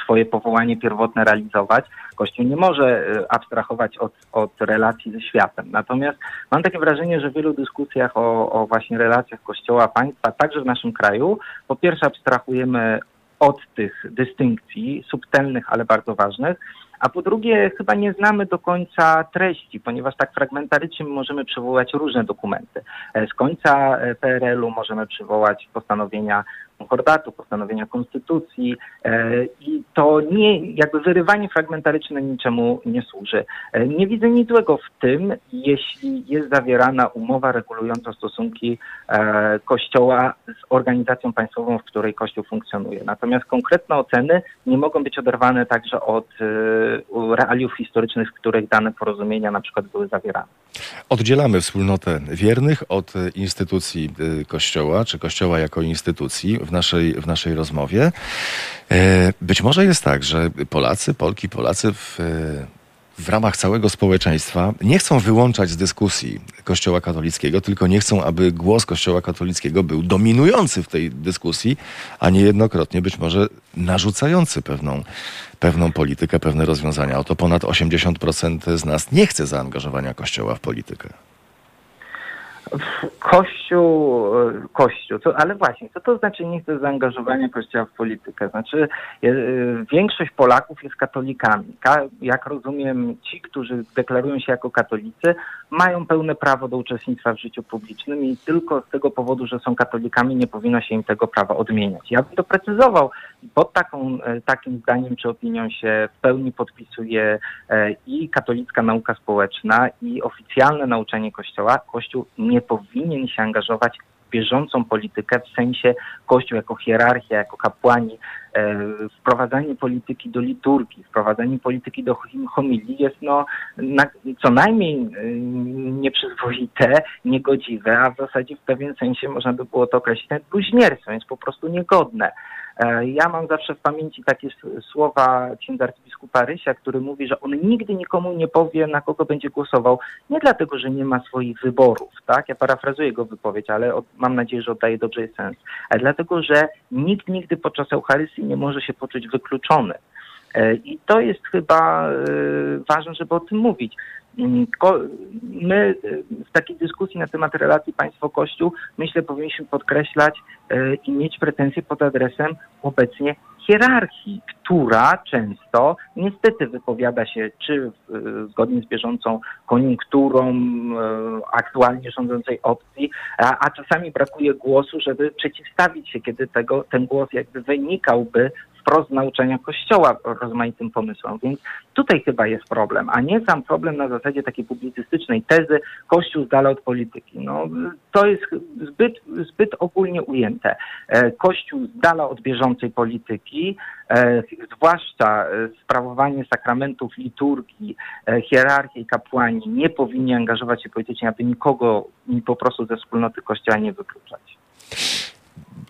swoje powołanie pierwotne realizować. Kościół nie może e, abstrahować od, od relacji ze światem. Natomiast mam takie wrażenie, że w wielu dyskusjach o, o właśnie relacjach Kościoła, państwa, także w naszym kraju, po pierwsze abstrahujemy od tych dystynkcji, subtelnych, ale bardzo ważnych, a po drugie chyba nie znamy do końca treści, ponieważ tak fragmentarycznie możemy przywołać różne dokumenty. E, z końca e, PRL-u możemy przywołać postanowienia konkordatu, postanowienia konstytucji e, i to nie, jakby wyrywanie fragmentaryczne niczemu nie służy. E, nie widzę nic złego w tym, jeśli jest zawierana umowa regulująca stosunki e, Kościoła z organizacją państwową, w której Kościół funkcjonuje. Natomiast konkretne oceny nie mogą być oderwane także od realiów historycznych, w których dane porozumienia na przykład były zawierane. Oddzielamy wspólnotę wiernych od instytucji Kościoła, czy Kościoła jako instytucji w naszej, w naszej rozmowie. E, być może jest tak, że Polacy, Polki, Polacy w, w ramach całego społeczeństwa nie chcą wyłączać z dyskusji Kościoła katolickiego, tylko nie chcą, aby głos Kościoła katolickiego był dominujący w tej dyskusji, a niejednokrotnie być może narzucający pewną, pewną politykę, pewne rozwiązania. Oto ponad 80% z nas nie chce zaangażowania Kościoła w politykę. Kościół, e, Kościół, co, ale właśnie, co to znaczy nie chce zaangażowania Kościoła w politykę? Znaczy, je, większość Polaków jest katolikami. Ka, jak rozumiem, ci, którzy deklarują się jako katolicy, mają pełne prawo do uczestnictwa w życiu publicznym i tylko z tego powodu, że są katolikami, nie powinno się im tego prawa odmieniać. Ja bym to precyzował. Pod taką, e, takim zdaniem czy opinią się w pełni podpisuje e, i katolicka nauka społeczna, i oficjalne nauczanie Kościoła. Kościół nie powinien się angażować w bieżącą politykę, w sensie Kościół jako hierarchia, jako kapłani, e, wprowadzanie polityki do liturgii, wprowadzanie polityki do homilii jest no, na, co najmniej nieprzyzwoite, niegodziwe, a w zasadzie w pewien sensie można by było to określić nawet bluźnierstwem, jest po prostu niegodne. E, ja mam zawsze w pamięci takie słowa księdza arcybiskupa Rysia, który mówi, że on nigdy nikomu nie powie, na kogo będzie głosował, nie dlatego, że nie ma swoich wyborów, tak? Ja parafrazuję jego wypowiedź, ale od, mam nadzieję, że oddaje dobrze jej sens. Ale dlatego, że nikt nigdy podczas Eucharystii nie może się poczuć wykluczony. E, I to jest chyba e, ważne, żeby o tym mówić. Mm, my w takiej dyskusji na temat relacji państwo-kościół, myślę, powinniśmy podkreślać e, i mieć pretensje pod adresem obecnie hierarchii, która często niestety wypowiada się czy zgodnie z bieżącą koniunkturą aktualnie rządzącej opcji, a, a czasami brakuje głosu, żeby przeciwstawić się, kiedy tego, ten głos jakby wynikałby wprost nauczania Kościoła rozmaitym pomysłom. Więc tutaj chyba jest problem, a nie sam problem na zasadzie takiej publicystycznej tezy Kościół z dala od polityki. No, to jest zbyt, zbyt ogólnie ujęte. E, Kościół z dala od bieżącej polityki, e, zwłaszcza e, sprawowanie sakramentów, liturgii, hierarchii kapłani nie powinni angażować się politycznie, aby nikogo po prostu ze wspólnoty Kościoła nie wykluczać.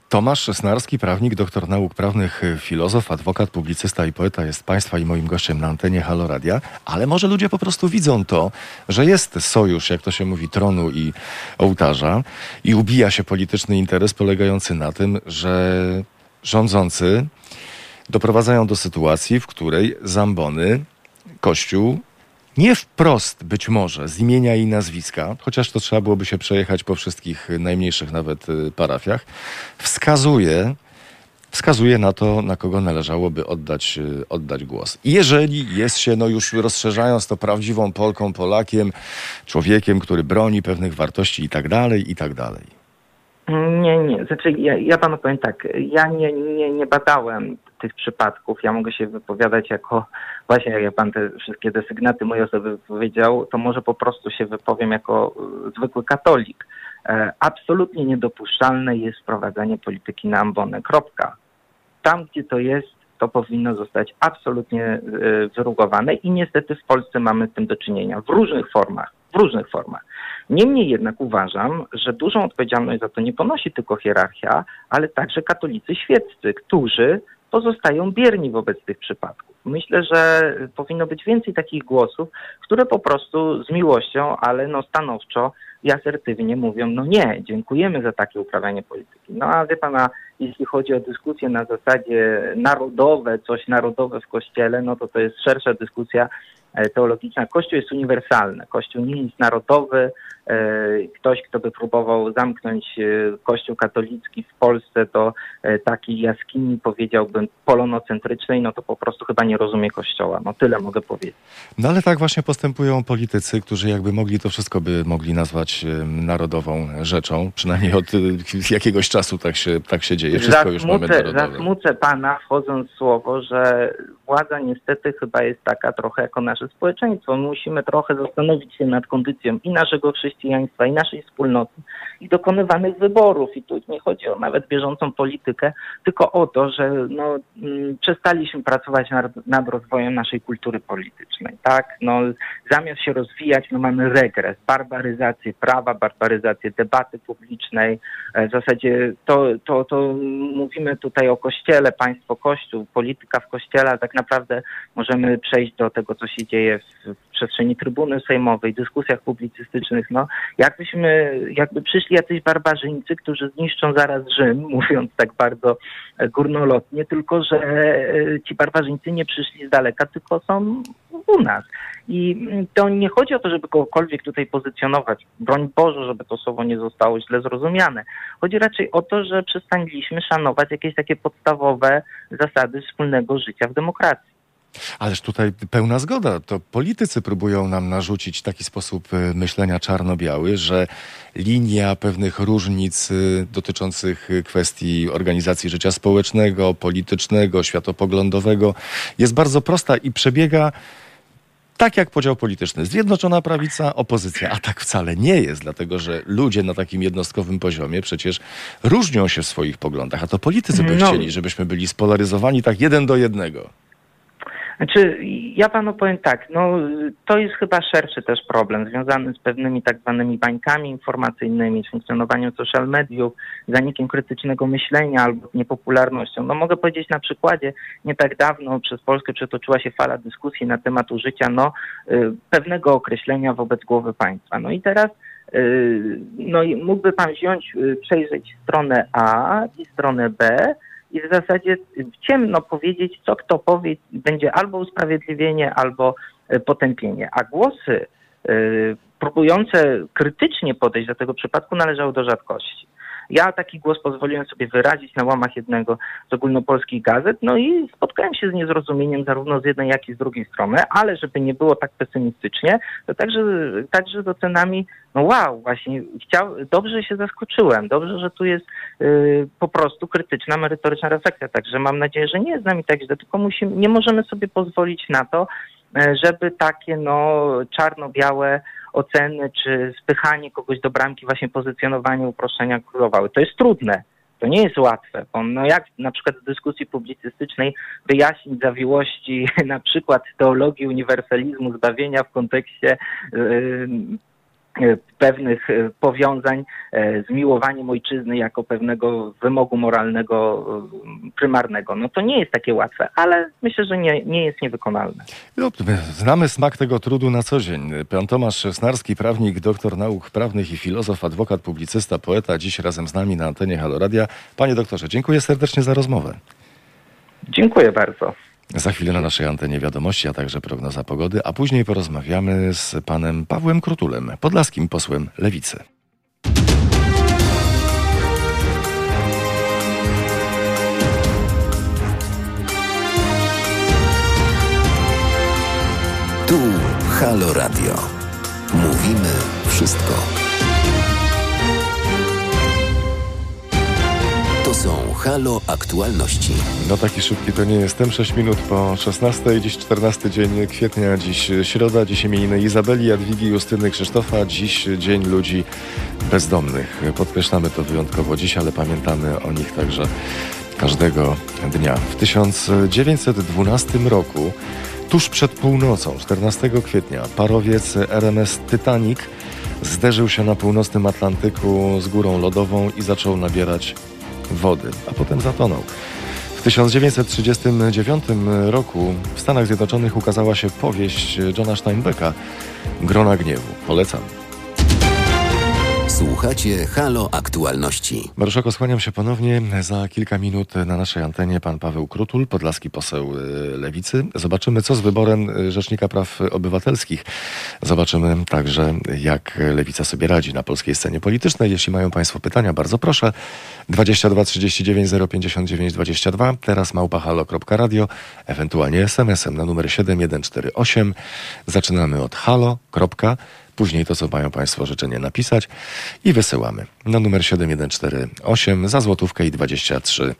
Tomasz Snarski, prawnik, doktor nauk prawnych, filozof, adwokat, publicysta i poeta jest Państwa i moim gościem na antenie Halo Radia, ale może ludzie po prostu widzą to, że jest sojusz, jak to się mówi, tronu i ołtarza. I ubija się polityczny interes polegający na tym, że rządzący doprowadzają do sytuacji, w której zambony, Kościół nie wprost być może z imienia i nazwiska, chociaż to trzeba byłoby się przejechać po wszystkich najmniejszych nawet y, parafiach, wskazuje, wskazuje na to, na kogo należałoby oddać, y, oddać głos. Jeżeli jest się, no już rozszerzając to prawdziwą Polką, Polakiem, człowiekiem, który broni pewnych wartości i tak dalej, i tak dalej. Nie, nie. Znaczy, ja, ja panu powiem tak, ja nie, nie, nie badałem tych przypadków. Ja mogę się wypowiadać jako, właśnie jak pan te wszystkie desygnaty mojej osoby powiedział, to może po prostu się wypowiem jako e, zwykły katolik. E, absolutnie niedopuszczalne jest wprowadzanie polityki na ambonę. Kropka. Tam, gdzie to jest, to powinno zostać absolutnie e, wyrugowane i niestety w Polsce mamy z tym do czynienia w różnych formach. W różnych formach. Niemniej jednak uważam, że dużą odpowiedzialność za to nie ponosi tylko hierarchia, ale także katolicy świeccy, którzy pozostają bierni wobec tych przypadków. Myślę, że powinno być więcej takich głosów, które po prostu z miłością, ale no stanowczo i asertywnie mówią, no nie, dziękujemy za takie uprawianie polityki. No a wie pana, jeśli chodzi o dyskusje na zasadzie narodowe, coś narodowe w Kościele, no to to jest szersza dyskusja e, teologiczna. Kościół jest uniwersalny, Kościół nie jest narodowy, E, ktoś, kto by próbował zamknąć e, Kościół katolicki w Polsce do takiej jaskini, powiedziałbym, polonocentrycznej, no to po prostu chyba nie rozumie Kościoła. No tyle mogę powiedzieć. No ale tak właśnie postępują politycy, którzy jakby mogli to wszystko by mogli nazwać narodową rzeczą. Przynajmniej od jakiegoś czasu tak się, tak się dzieje. Wszystko zasmucę, już mamy narodowe. Zasmucę pana, wchodząc w słowo, że władza niestety chyba jest taka trochę jako nasze społeczeństwo. musimy trochę zastanowić się nad kondycją i naszego chrześcijaństwa, chrześcijaństwa i naszej wspólnoty i dokonywanych wyborów. I tu nie chodzi o nawet bieżącą politykę, tylko o to, że no, mm, przestaliśmy pracować nad, nad rozwojem naszej kultury politycznej. Tak? No, zamiast się rozwijać, no, mamy regres, barbaryzację prawa, barbaryzację debaty publicznej. E, w zasadzie to, to, to mówimy tutaj o Kościele, państwo Kościół, polityka w Kościele, a tak naprawdę możemy przejść do tego, co się dzieje w, w przestrzeni trybuny sejmowej, dyskusjach publicystycznych. No, jakbyśmy, jakby przyszli jacyś barbarzyńcy, którzy zniszczą zaraz Rzym, mówiąc tak bardzo górnolotnie, tylko że e, ci barbarzyńcy nie przyszli z daleka, tylko są u nas. I to nie chodzi o to, żeby kogokolwiek tutaj pozycjonować. Broń Boże, żeby to słowo nie zostało źle zrozumiane. Chodzi raczej o to, że przestanęliśmy szanować jakieś takie podstawowe zasady wspólnego życia w demokracji. Ależ tutaj pełna zgoda. To politycy próbują nam narzucić taki sposób e, myślenia czarno-biały, że linia pewnych różnic e, dotyczących kwestii organizacji życia społecznego, politycznego, światopoglądowego jest bardzo prosta i przebiega tak jak podział polityczny. Zjednoczona prawica, opozycja. A tak wcale nie jest, dlatego że ludzie na takim jednostkowym poziomie przecież różnią się w swoich poglądach. A to politycy by no. chcieli, żebyśmy byli spolaryzowani tak jeden do jednego. Znaczy, ja panu powiem tak, no to jest chyba szerszy też problem związany z pewnymi tak zwanymi bańkami informacyjnymi, z funkcjonowaniem social mediów, zanikiem krytycznego myślenia albo niepopularnością. No mogę powiedzieć na przykładzie, nie tak dawno przez Polskę przetoczyła się fala dyskusji na temat użycia no, y, pewnego określenia wobec głowy państwa. No i teraz y, no, mógłby pan wziąć, y, przejrzeć stronę A i stronę B, i w zasadzie w ciemno powiedzieć, co kto powie, będzie albo usprawiedliwienie, albo e, potępienie. A głosy y, próbujące krytycznie podejść do tego przypadku należały do rzadkości. Ja taki głos pozwoliłem sobie wyrazić na łamach jednego z ogólnopolskich gazet, no i spotkałem się z niezrozumieniem zarówno z jednej, jak i z drugiej strony, ale żeby nie było tak pesymistycznie, to także, także z ocenami, no wow, właśnie chciał, dobrze się zaskoczyłem, dobrze, że tu jest yy, po prostu krytyczna, merytoryczna refleksja, także mam nadzieję, że nie jest z nami tak źle, tylko musimy, nie możemy sobie pozwolić na to, żeby takie no czarno-białe oceny czy spychanie kogoś do bramki, właśnie pozycjonowanie uproszczenia królowały. To jest trudne. To nie jest łatwe, bo no jak na przykład w dyskusji publicystycznej wyjaśnić zawiłości na przykład teologii uniwersalizmu, zbawienia w kontekście E, pewnych e, powiązań e, z miłowaniem ojczyzny jako pewnego wymogu moralnego prymarnego. No to nie jest takie łatwe, ale myślę, że nie, nie jest niewykonalne. No, znamy smak tego trudu na co dzień. Pan Tomasz Snarski, prawnik, doktor nauk prawnych i filozof, adwokat, publicysta, poeta, dziś razem z nami na antenie Haloradia. Panie doktorze, dziękuję serdecznie za rozmowę. Dziękuję bardzo. Za chwilę na naszej antenie wiadomości, a także prognoza pogody, a później porozmawiamy z panem Pawłem Krutulem, podlaskim posłem Lewicy. Tu Halo Radio. Mówimy wszystko. Są Halo Aktualności. No taki szybki to nie jestem. 6 minut po 16. Dziś 14 dzień kwietnia, dziś środa, dziś imieniny Izabeli, Jadwigi, Justyny, Krzysztofa. Dziś Dzień Ludzi Bezdomnych. Podkreślamy to wyjątkowo dziś, ale pamiętamy o nich także każdego dnia. W 1912 roku, tuż przed północą, 14 kwietnia, parowiec RMS Titanic zderzył się na północnym Atlantyku z górą lodową i zaczął nabierać wody, a potem zatonął. W 1939 roku w Stanach Zjednoczonych ukazała się powieść Johna Steinbecka Grona Gniewu. Polecam. Słuchacie Halo Aktualności. Marszałko, skłaniam się ponownie. Za kilka minut na naszej antenie pan Paweł Krutul, podlaski poseł y, Lewicy. Zobaczymy, co z wyborem y, Rzecznika Praw Obywatelskich. Zobaczymy także, jak Lewica sobie radzi na polskiej scenie politycznej. Jeśli mają państwo pytania, bardzo proszę. 22 39 059 22, teraz małpahalo.radio, ewentualnie SMS-em na numer 7148. Zaczynamy od halo. Później to, co mają Państwo życzenie napisać i wysyłamy na numer 7148 za złotówkę i 23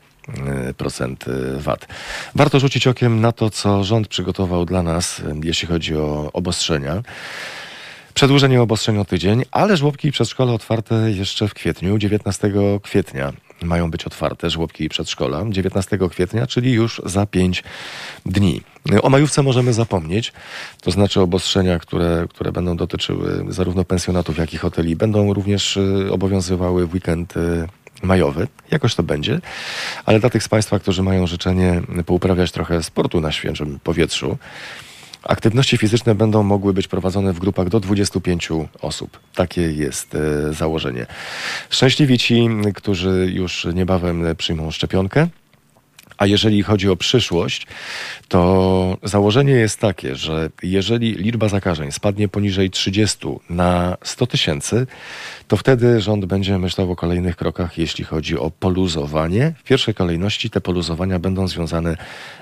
procent VAT. Warto rzucić okiem na to, co rząd przygotował dla nas, jeśli chodzi o obostrzenia. Przedłużenie obostrzeń o tydzień, ale żłobki i przedszkola otwarte jeszcze w kwietniu, 19 kwietnia mają być otwarte, żłobki i przedszkola, 19 kwietnia, czyli już za 5 dni. O majówce możemy zapomnieć, to znaczy obostrzenia, które, które będą dotyczyły zarówno pensjonatów, jak i hoteli, będą również y, obowiązywały w weekend y, majowy. Jakoś to będzie. Ale dla tych z Państwa, którzy mają życzenie pouprawiać trochę sportu na świeżym powietrzu, Aktywności fizyczne będą mogły być prowadzone w grupach do 25 osób. Takie jest e, założenie. Szczęśliwi ci, którzy już niebawem przyjmą szczepionkę. A jeżeli chodzi o przyszłość, to założenie jest takie, że jeżeli liczba zakażeń spadnie poniżej 30 na 100 tysięcy, to wtedy rząd będzie myślał o kolejnych krokach, jeśli chodzi o poluzowanie. W pierwszej kolejności te poluzowania będą związane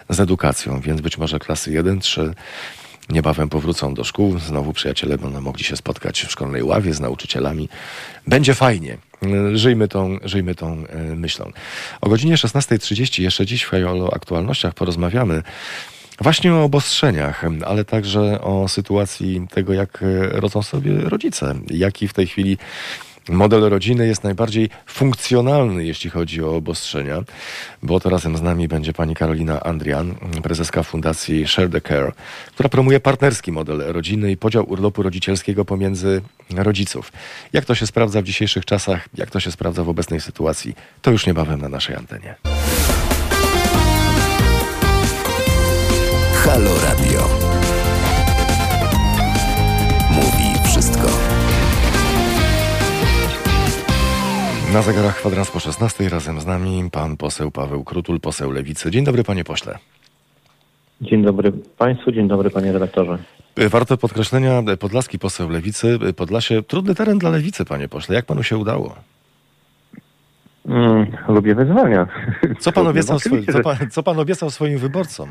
z edukacją, więc być może klasy 1-3 niebawem powrócą do szkół. Znowu przyjaciele będą mogli się spotkać w szkolnej ławie z nauczycielami. Będzie fajnie. Żyjmy tą, żyjmy tą e, myślą. O godzinie 16.30 jeszcze dziś w o aktualnościach porozmawiamy właśnie o obostrzeniach, ale także o sytuacji tego, jak rodzą sobie rodzice, jaki w tej chwili Model rodziny jest najbardziej funkcjonalny, jeśli chodzi o obostrzenia, bo to razem z nami będzie pani Karolina Andrian, prezeska Fundacji Share the Care, która promuje partnerski model rodziny i podział urlopu rodzicielskiego pomiędzy rodziców. Jak to się sprawdza w dzisiejszych czasach, jak to się sprawdza w obecnej sytuacji, to już niebawem na naszej antenie. Halo Radio. Na zegarach kwadrans po 16 razem z nami pan poseł Paweł Krutul, poseł Lewicy. Dzień dobry panie pośle. Dzień dobry Państwu, dzień dobry panie redaktorze. Warte podkreślenia, podlaski poseł Lewicy. Podlasie, trudny teren dla Lewicy, panie pośle. Jak panu się udało? Mm, lubię wyzwania. Co pan, obiecał swoim, co, pan, co pan obiecał swoim wyborcom?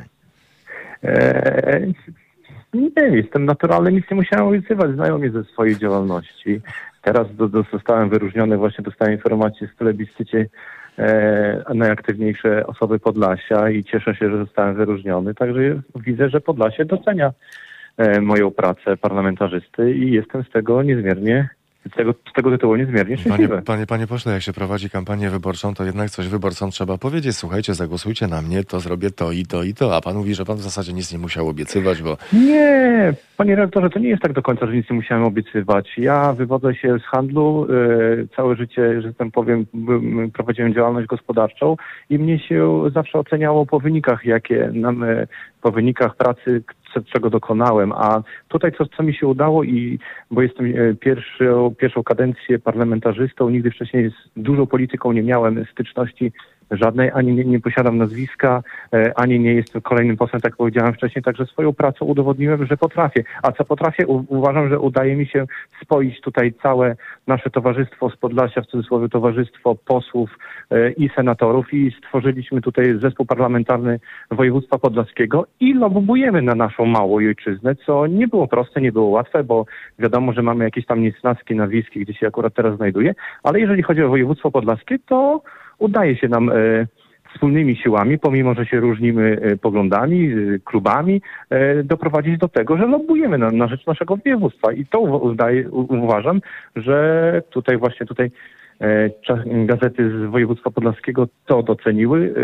Eee, nie, jestem naturalny, nic nie musiałem obiecywać. Znają mnie ze swojej działalności. Teraz do, do, zostałem wyróżniony, właśnie dostałem informację w plebiscycie e, najaktywniejsze osoby Podlasia i cieszę się, że zostałem wyróżniony. Także widzę, że Podlasie docenia e, moją pracę parlamentarzysty i jestem z tego niezmiernie z tego, z tego tytułu niezmiernie szczęśliwy. Panie, panie, panie pośle, jak się prowadzi kampanię wyborczą, to jednak coś wyborcom trzeba powiedzieć. Słuchajcie, zagłosujcie na mnie, to zrobię to i to i to. A pan mówi, że pan w zasadzie nic nie musiał obiecywać, bo... Nie, panie redaktorze, to nie jest tak do końca, że nic nie musiałem obiecywać. Ja wywodzę się z handlu. Yy, całe życie, że tak powiem, prowadziłem działalność gospodarczą i mnie się zawsze oceniało po wynikach, jakie nam, e, po wynikach pracy, czego dokonałem. A tutaj co, co mi się udało i bo jestem e, pierwszą, pierwszą kadencję parlamentarzystą, nigdy wcześniej z dużą polityką nie miałem styczności żadnej, ani nie, nie, posiadam nazwiska, e, ani nie jestem kolejnym posłem, tak powiedziałem wcześniej, także swoją pracą udowodniłem, że potrafię. A co potrafię? U, uważam, że udaje mi się spoić tutaj całe nasze towarzystwo z Podlasia, w cudzysłowie towarzystwo posłów e, i senatorów i stworzyliśmy tutaj zespół parlamentarny województwa podlaskiego i lobbujemy na naszą małą ojczyznę, co nie było proste, nie było łatwe, bo wiadomo, że mamy jakieś tam niesnaski na Wiskie, gdzie się akurat teraz znajduję, ale jeżeli chodzi o województwo podlaskie, to udaje się nam e, wspólnymi siłami, pomimo że się różnimy e, poglądami, e, klubami, doprowadzić do tego, że lobbujemy na, na rzecz naszego województwa. I to udaje, uważam, że tutaj właśnie tutaj e, gazety z województwa podlaskiego to doceniły,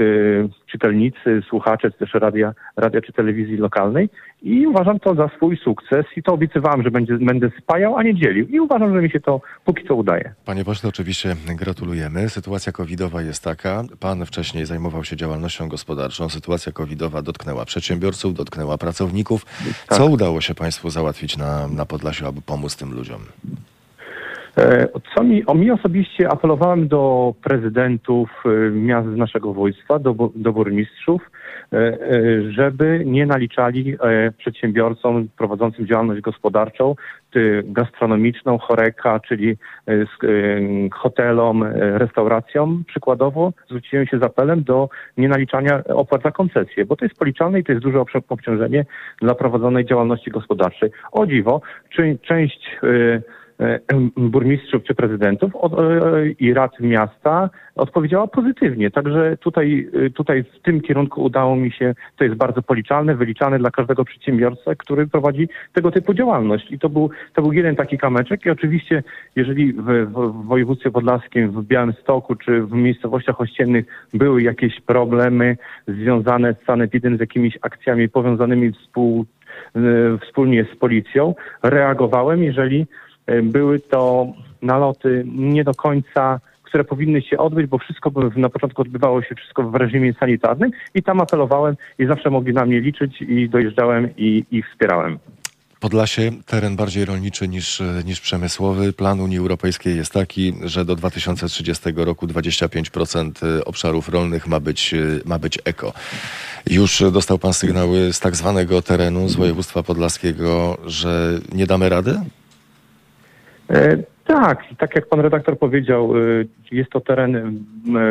e, czytelnicy, słuchacze, czy też radia, radia czy telewizji lokalnej i uważam to za swój sukces i to obiecywałem, że będzie, będę spajał, a nie dzielił i uważam, że mi się to póki co udaje. Panie pośle, oczywiście gratulujemy. Sytuacja covidowa jest taka. Pan wcześniej zajmował się działalnością gospodarczą. Sytuacja covidowa dotknęła przedsiębiorców, dotknęła pracowników. Tak. Co udało się Państwu załatwić na, na Podlasiu, aby pomóc tym ludziom? E, Co mi, o mi osobiście apelowałem do prezydentów e, miast naszego województwa, do, do burmistrzów, e, żeby nie naliczali przedsiębiorcom prowadzącym działalność gospodarczą, gastronomiczną, choreka, czyli hotelom, restauracjom przykładowo, zwróciłem się z apelem do nienaliczania opłat za koncesję, bo to jest policzalne i to jest duże obcią- obciążenie dla prowadzonej działalności gospodarczej. O dziwo, czy, część burmistrzów czy prezydentów e, i rad miasta odpowiedziała pozytywnie. Także tutaj, e, tutaj w tym kierunku udało mi się, to jest bardzo policzalne, wyliczane dla każdego przedsiębiorcy, który prowadzi tego typu działalność. I to był, to był jeden taki kameczek. I oczywiście, jeżeli w, w, województwie podlaskim, w Białymstoku czy w miejscowościach ościennych były jakieś problemy związane z sanepidem, z jakimiś akcjami powiązanymi współ, e, wspólnie z policją, reagowałem, jeżeli e, były to naloty nie do końca, które powinny się odbyć, bo wszystko na początku odbywało się wszystko w reżimie sanitarnym i tam apelowałem i zawsze mogli na mnie liczyć i dojeżdżałem i ich wspierałem. Podlasie teren bardziej rolniczy niż, niż przemysłowy. Plan Unii Europejskiej jest taki, że do 2030 roku 25% obszarów rolnych ma być, ma być eko. Już dostał pan sygnały z tak zwanego terenu, z województwa podlaskiego, że nie damy rady? E, Tak, tak jak pan redaktor powiedział, e, jest to teren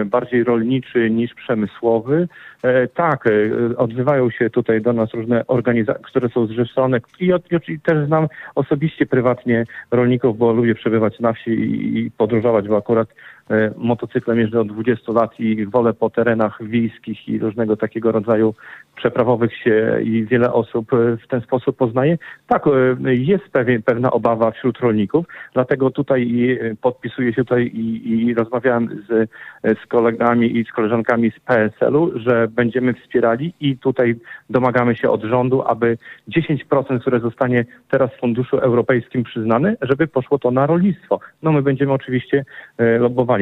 bardziej rolniczy niż przemysłowy. E, Tak, odzywają się tutaj do nas różne organizacje, które są zrzeszone i, i też znam osobiście, prywatnie rolników, bo lubię przebywać na wsi i, podróżować, bo akurat motocyklem jeżdżę od 20 lat i wolę po terenach wiejskich i różnego takiego rodzaju przeprawowych się i wiele osób e, w ten sposób poznaje. Tak, e, jest pewien, pewna obawa wśród rolników, dlatego tutaj e, podpisuję się tutaj i, i rozmawiałem z, e, z kolegami i z koleżankami z PSL-u, że będziemy wspierali i tutaj domagamy się od rządu, aby 10%, które zostanie teraz w funduszu europejskim przyznane, żeby poszło to na rolnictwo. No my będziemy oczywiście e,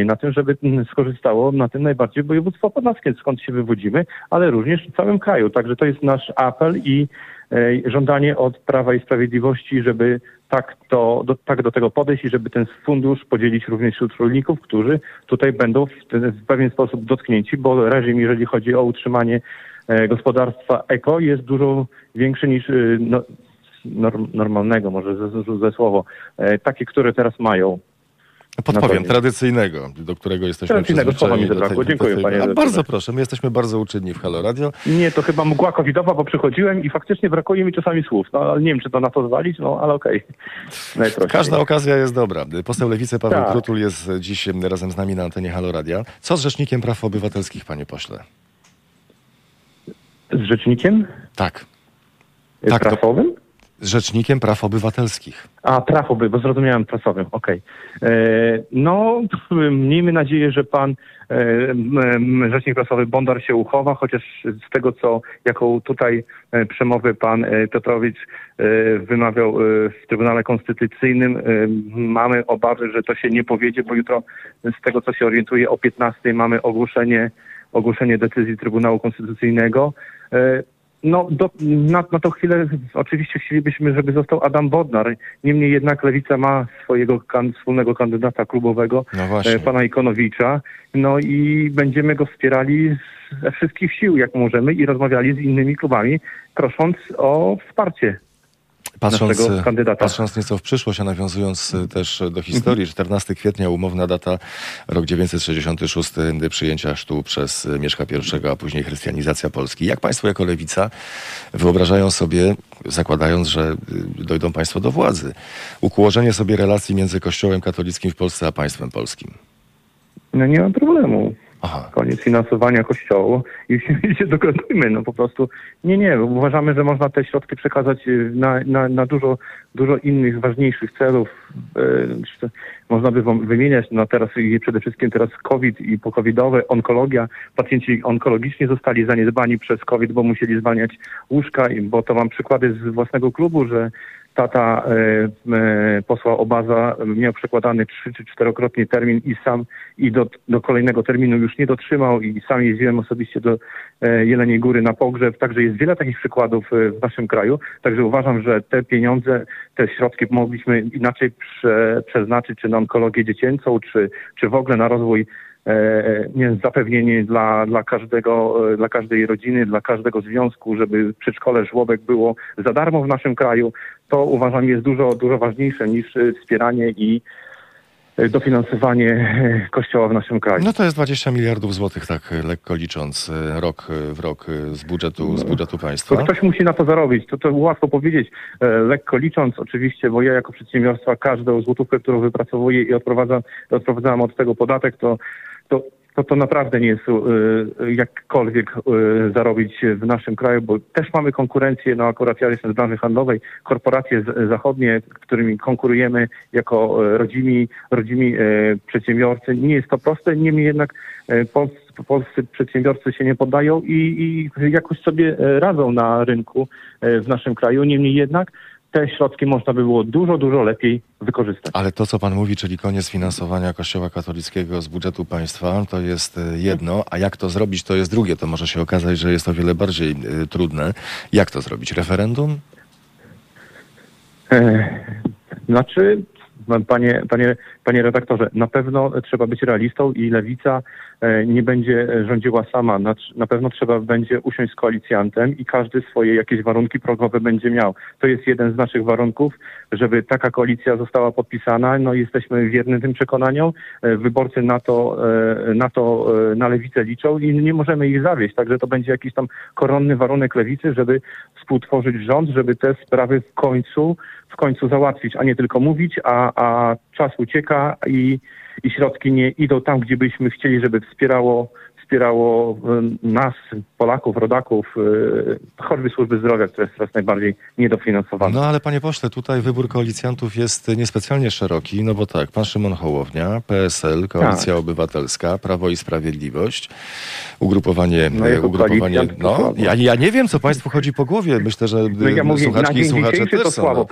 na tym, żeby mm, skorzystało na tym najbardziej województwo podlaskie, skąd się wywodzimy, ale również w całym kraju. Także to jest nasz apel i e, żądanie od Prawa i Sprawiedliwości, żeby tak, to, do, tak do tego podejść i żeby ten fundusz podzielić również wśród rolników, którzy tutaj będą w, ten, w pewien sposób dotknięci, bo reżim, jeżeli chodzi o utrzymanie e, gospodarstwa eko, jest dużo większy niż e, no, norm, normalnego, może ze, ze, słowo, takie, które teraz mają. Podpowiem, tradycyjnego, do którego jesteśmy Tradycyjnego słowa mi zabrakło. Dziękuję, tej- panie A. Bardzo proszę, my jesteśmy bardzo uczynni w Halo Radio. Nie, to chyba mgła covidowa, bo przychodziłem i faktycznie brakuje mi czasami słów. No ale nie wiem, czy to na to zwalić, no ale okej. Najprościej. Każda okazja jest dobra. Poseł Lewicy Paweł Tak. Krutul jest dziś razem z nami na antenie Halo Radia. Co z Rzecznikiem Praw Obywatelskich, panie pośle? Z rzecznikiem Tak, tak, Tak, to- prasowym? Z Rzecznikiem Praw Obywatelskich. A, prawowy, bo zrozumiałem prasowym, okej. E, No, miejmy nadzieję, że pan e, rzecznik prasowy Bondar się uchowa, chociaż z tego, co jaką tutaj e, przemowy pan Piotrowicz wymawiał w Trybunale Konstytucyjnym, mamy obawy, że to się nie powiedzie, bo jutro z tego, co się orientuje, o 15 mamy ogłoszenie, ogłoszenie decyzji Trybunału Konstytucyjnego. No, do, na, na tą chwilę oczywiście chcielibyśmy, żeby został Adam Bodnar. Niemniej jednak Lewica ma swojego kan, wspólnego kandydata klubowego, No e, pana Ikonowicza. No i będziemy go wspierali z- ze wszystkich sił, jak możemy i rozmawiali z innymi klubami, prosząc o wsparcie. Patrząc, naszego kandydata. patrząc nieco w przyszłość, a nawiązując e, też do historii, 14 kwietnia, umowna data, rok 966 przyjęcia chrztu przez Mieszka I, a później chrystianizacja Polski. Jak państwo jako lewica wyobrażają sobie, zakładając, że y, dojdą państwo do władzy, ukłożenie sobie relacji między Kościołem katolickim w Polsce a państwem polskim? No nie ma problemu. Aha. Koniec finansowania kościołu i się, dogadujmy. No po prostu nie, nie. Uważamy, że można te środki przekazać y, na, na, na dużo, dużo innych, ważniejszych celów. E, Można by wymieniać, no teraz przede wszystkim teraz COVID i pokowidowe, onkologia. Pacjenci onkologiczni zostali zaniedbani przez COVID, bo musieli zwalniać łóżka, bo to mam przykłady z własnego klubu, że tata e, e, posła Obaza miał przekładany trzy czy czterokrotnie termin i sam i do, do kolejnego terminu już nie dotrzymał i sam jeździłem osobiście do e, Jeleniej Góry na pogrzeb. Także jest wiele takich przykładów e, w naszym kraju. Także uważam, że te pieniądze, te środki mogliśmy inaczej prze, przeznaczyć czy na onkologię dziecięcą, czy, czy w ogóle na rozwój e, zapewnienie dla, dla każdego, e, dla każdej rodziny, dla każdego związku, żeby przedszkole, żłobek było za darmo w naszym kraju, to uważam jest dużo, dużo ważniejsze niż e, wspieranie i e, dofinansowanie e, kościoła w naszym kraju. No to jest 20 miliardów złotych, tak e, lekko licząc, e, rok e, w rok e, z budżetu, z budżetu To państwa. ktoś musi na to zarobić. To, to łatwo powiedzieć, e, lekko licząc oczywiście, bo ja jako przedsiębiorstwa każdą złotówkę, którą wypracowuję i odprowadzam, odprowadzam od tego podatek, to, to, to, to naprawdę nie jest e, jakkolwiek e, zarobić w naszym kraju, bo też mamy konkurencję, no akurat ja jestem z branży handlowej, korporacje z, zachodnie, którymi konkurujemy jako e, rodzimi, rodzimi e, przedsiębiorcy. Nie jest to proste, niemniej jednak e, polscy, polscy przedsiębiorcy się nie poddają i, i jakoś sobie radzą na rynku w naszym kraju. Niemniej jednak te środki można by było dużo, dużo lepiej wykorzystać. Ale to, co pan mówi, czyli koniec finansowania Kościoła katolickiego z budżetu państwa, to jest e, jedno, a jak to zrobić, to jest drugie. To może się okazać, że jest o wiele bardziej e, trudne. Jak to zrobić? Referendum? E, Znaczy, panie, panie, panie redaktorze, na pewno trzeba być realistą i lewica e, nie będzie rządziła sama. Na, pewno trzeba będzie usiąść z koalicjantem i każdy swoje jakieś warunki progowe będzie miał. To jest jeden z naszych warunków, żeby taka koalicja została podpisana. No jesteśmy wierni tym przekonaniom. E, Wyborcy na to, e, na to, e, na lewicę liczą i nie możemy ich zawieść. Także to będzie jakiś tam koronny warunek lewicy, żeby współtworzyć rząd, żeby te sprawy w końcu w końcu załatwić, a nie tylko mówić, a, a czas ucieka i, i środki nie idą tam, gdzie byśmy chcieli, żeby wspierało, wspierało e, nas, Polaków, rodaków, e, choćby służby zdrowia, która jest coraz najbardziej niedofinansowana. No ale panie pośle, tutaj wybór koalicjantów jest niespecjalnie szeroki, no bo tak, pan Szymon Hołownia, PSL, Koalicja Tak. Obywatelska, Prawo i Sprawiedliwość, ugrupowanie, No, ugrupowanie, no ja, ja nie wiem, co państwu chodzi po głowie, myślę, że No ja mówię, słuchaczki i słuchacze też są. słabo,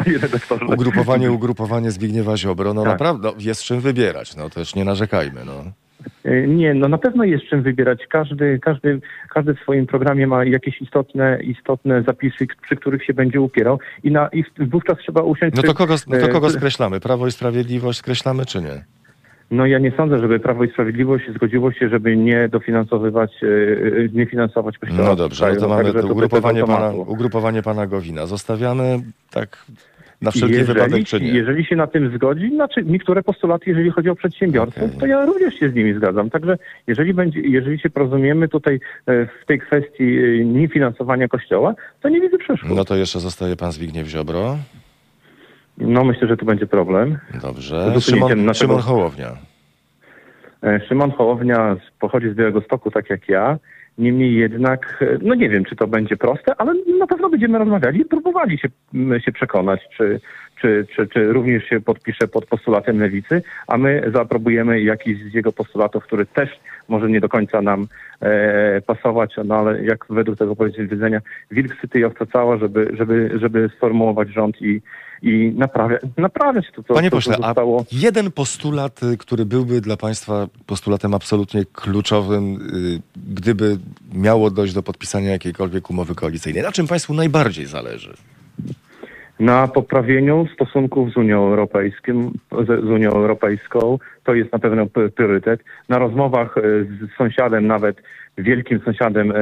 no. Ugrupowanie, ugrupowanie Zbigniewa Ziobro, no Tak. naprawdę, no, jest czym wybierać, no też nie narzekajmy, no. E, Nie, no na pewno jest czym wybierać. Każdy, każdy, każdy w swoim programie ma jakieś istotne, istotne zapisy, przy których się będzie upierał i, na, i wówczas trzeba usiąść... No to kogo, no to e, kogo skreślamy? Prawo i Sprawiedliwość skreślamy, czy nie? No ja nie sądzę, żeby Prawo i Sprawiedliwość zgodziło się, żeby nie dofinansowywać, e, nie finansować kościoła. No dobrze, no to mamy to ugrupowanie pana, ugrupowanie pana Gowina. Zostawiamy tak na wszelki jeżeli, wypadek, czy nie? jeżeli się na tym zgodzi, znaczy niektóre postulaty, jeżeli chodzi o przedsiębiorców, Okej. to ja również się z nimi zgadzam. Także jeżeli będzie, jeżeli się porozumiemy tutaj e, w tej kwestii e, niefinansowania kościoła, to nie widzę przeszkód. No to jeszcze zostaje pan Zbigniew Ziobro. No myślę, że tu będzie problem. Dobrze. Szymon, naszego- Szymon Hołownia. E, Szymon Hołownia pochodzi z Białego Stoku, tak jak ja. Niemniej jednak, e, no nie wiem, czy to będzie proste, ale na pewno będziemy rozmawiali i próbowali się, się przekonać, czy, czy, czy, czy również się podpisze pod postulatem lewicy, a my zaaprobujemy jakiś z jego postulatów, który też może nie do końca nam e, pasować, no ale jak według tego powiedzenia, wilk syty i owca cała, żeby, żeby, żeby sformułować rząd i, i naprawia, naprawiać to, co, Panie to, pośle, a zostało. jeden postulat, y, który byłby dla państwa postulatem absolutnie kluczowym, y, gdyby miało dojść do podpisania jakiejkolwiek umowy koalicyjnej, na czym państwu najbardziej zależy? na poprawieniu stosunków z Unią Europejską, z, Unią Europejską. To jest na pewno priorytet. Na rozmowach e, z sąsiadem, nawet wielkim sąsiadem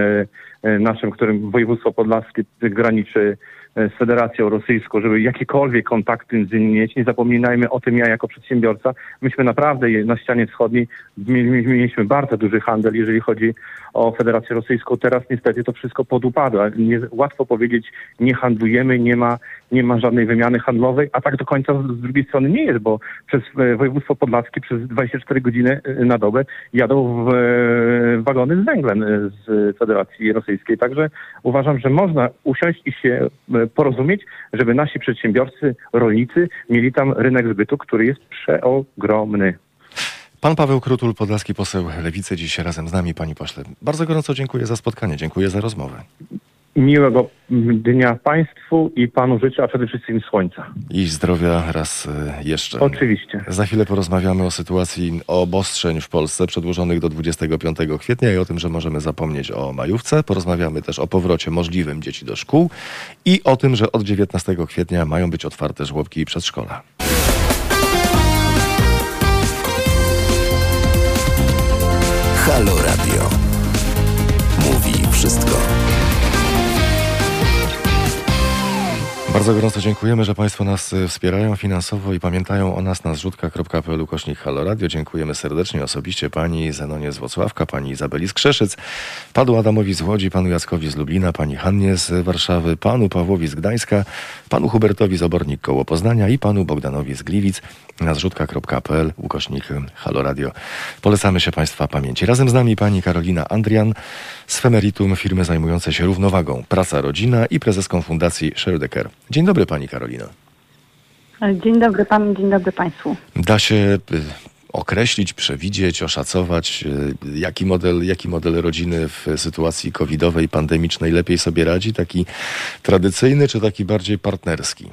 naszym, którym województwo podlaskie graniczy z Federacją Rosyjską, żeby jakiekolwiek kontakty z nimi mieć. Nie zapominajmy o tym, ja jako przedsiębiorca, myśmy naprawdę na ścianie wschodniej mi- mi- mieliśmy bardzo duży handel, jeżeli chodzi o Federację Rosyjską. Teraz niestety to wszystko podupada. Nie, łatwo powiedzieć, nie handlujemy, nie ma, nie ma żadnej wymiany handlowej, a tak do końca z drugiej strony nie jest, bo przez e, województwo podlaskie przez 24 godziny e, na dobę jadą w e, wagony z węglem z Federacji Rosyjskiej. Także uważam, że można usiąść i się porozumieć, żeby nasi przedsiębiorcy, rolnicy mieli tam rynek zbytu, który jest przeogromny. Pan Paweł Krutul, podlaski poseł Lewicy, dziś razem z nami, panie pośle. Bardzo gorąco dziękuję za spotkanie, dziękuję za rozmowę. Miłego dnia Państwu i Panu życzę, a przede wszystkim słońca. I zdrowia raz y, jeszcze. Oczywiście. Za chwilę porozmawiamy o sytuacji obostrzeń w Polsce przedłużonych do 25 kwietnia i o tym, że możemy zapomnieć o majówce. Porozmawiamy też o powrocie możliwym dzieci do szkół i o tym, że od 19 kwietnia mają być otwarte żłobki i przedszkola. Halo Radio. Bardzo gorąco dziękujemy, że Państwo nas y, wspierają finansowo i pamiętają o nas na zrzutka.pl ukośnik Halo Radio. Dziękujemy serdecznie osobiście pani Zenonie z Włocławka, pani Izabeli z Krzeszyc, panu Adamowi z Łodzi, panu Jackowi z Lublina, pani Hannie z Warszawy, panu Pawłowi z Gdańska, panu Hubertowi z Obornik koło Poznania i panu Bogdanowi z Gliwic na zrzutka.pl ukośnik Halo Radio. Polecamy się Państwa pamięci. Razem z nami pani Karolina Andrian z Femeritum, firmy zajmującej się równowagą Praca Rodzina i prezeską Fundacji Sherdecker. Dzień dobry pani Karolino. Dzień dobry panu, dzień dobry państwu. Da się y, określić, przewidzieć, oszacować, y, jaki model, jaki model rodziny w sytuacji covidowej, pandemicznej lepiej sobie radzi? Taki tradycyjny czy taki bardziej partnerski?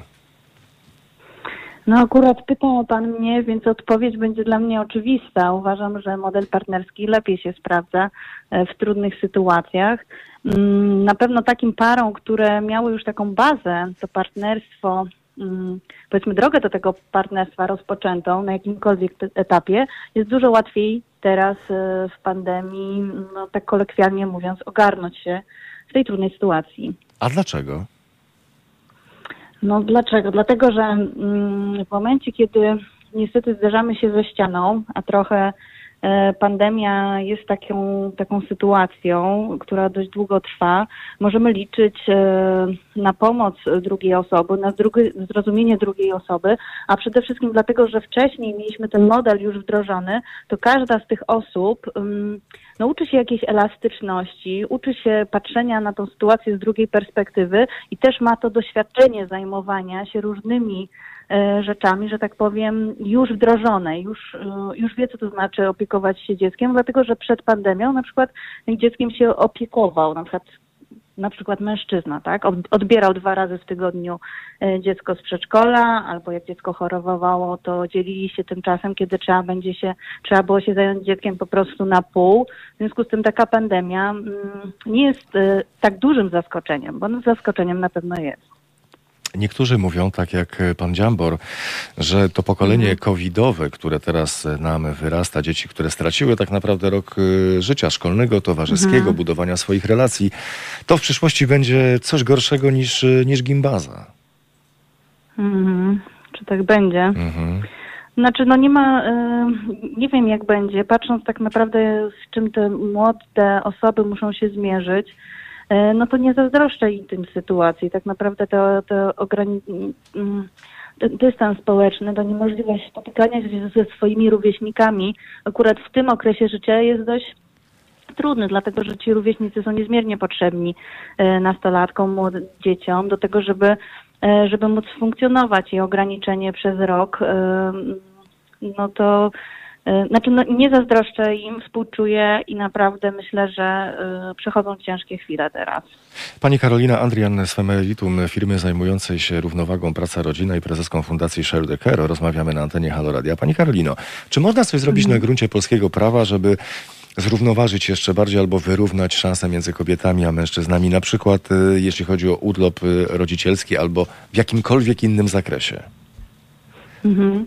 No akurat pytał pan mnie, więc odpowiedź będzie dla mnie oczywista. Uważam, że model partnerski lepiej się sprawdza e, w trudnych sytuacjach. Mm, Na pewno takim parom, które miały już taką bazę, to partnerstwo, mm, powiedzmy drogę do tego partnerstwa rozpoczętą na jakimkolwiek etapie, jest dużo łatwiej teraz e, w pandemii, no tak kolokwialnie mówiąc, ogarnąć się w tej trudnej sytuacji. A dlaczego? No dlaczego? Dlatego, że mm, w momencie, kiedy niestety zderzamy się ze ścianą, a trochę pandemia jest taką, taką sytuacją, która dość długo trwa, możemy liczyć e, na pomoc drugiej osoby, na drugi, zrozumienie drugiej osoby, a przede wszystkim dlatego, że wcześniej mieliśmy ten model już wdrożony, to każda z tych osób mm, no, uczy się jakiejś elastyczności, uczy się patrzenia na tą sytuację z drugiej perspektywy i też ma to doświadczenie zajmowania się różnymi e, rzeczami, że tak powiem, już wdrożone, już, e, już wie, co to znaczy opiekować się dzieckiem, dlatego że przed pandemią na przykład dzieckiem się opiekował, na przykład na przykład mężczyzna, tak? Od- Odbierał dwa razy w tygodniu e, dziecko z przedszkola, albo jak dziecko chorowało, to dzielili się tym czasem, kiedy trzeba będzie się, trzeba było się zająć dzieckiem po prostu na pół. W związku z tym taka pandemia mm, nie jest e, tak dużym zaskoczeniem, bo no, zaskoczeniem na pewno jest. Niektórzy mówią, tak jak e, pan Dziambor, że to pokolenie covidowe, które teraz e, nam wyrasta, dzieci, które straciły tak naprawdę rok e, życia szkolnego, towarzyskiego, budowania swoich relacji, to w przyszłości będzie coś gorszego niż, niż gimbaza. Mhm. Czy tak będzie? Mhm. Znaczy, no nie ma, nie wiem jak będzie, patrząc tak naprawdę z czym te młode osoby muszą się zmierzyć, no to nie zazdroszczę im tym sytuacji. Tak naprawdę to, to ograni- mm, dystans społeczny, to niemożliwość spotykania się ze swoimi rówieśnikami akurat w tym okresie życia jest dość trudny, dlatego że ci rówieśnicy są niezmiernie potrzebni e, nastolatkom, młodym dzieciom do tego, żeby, e, żeby móc funkcjonować i ograniczenie przez rok, e, no to e, znaczy no, nie zazdroszczę im, współczuję i naprawdę myślę, że e, przechodzą ciężkie chwile teraz. Pani Karolina Andrian z firmy zajmującej się równowagą praca rodzina i prezeską Fundacji Share the Care. Rozmawiamy na antenie Halo Radia. Pani Karolino, czy można coś zrobić na gruncie polskiego prawa, żeby zrównoważyć jeszcze bardziej albo wyrównać szanse między kobietami a mężczyznami, na przykład y, jeśli chodzi o urlop y, rodzicielski albo w jakimkolwiek innym zakresie? Mhm.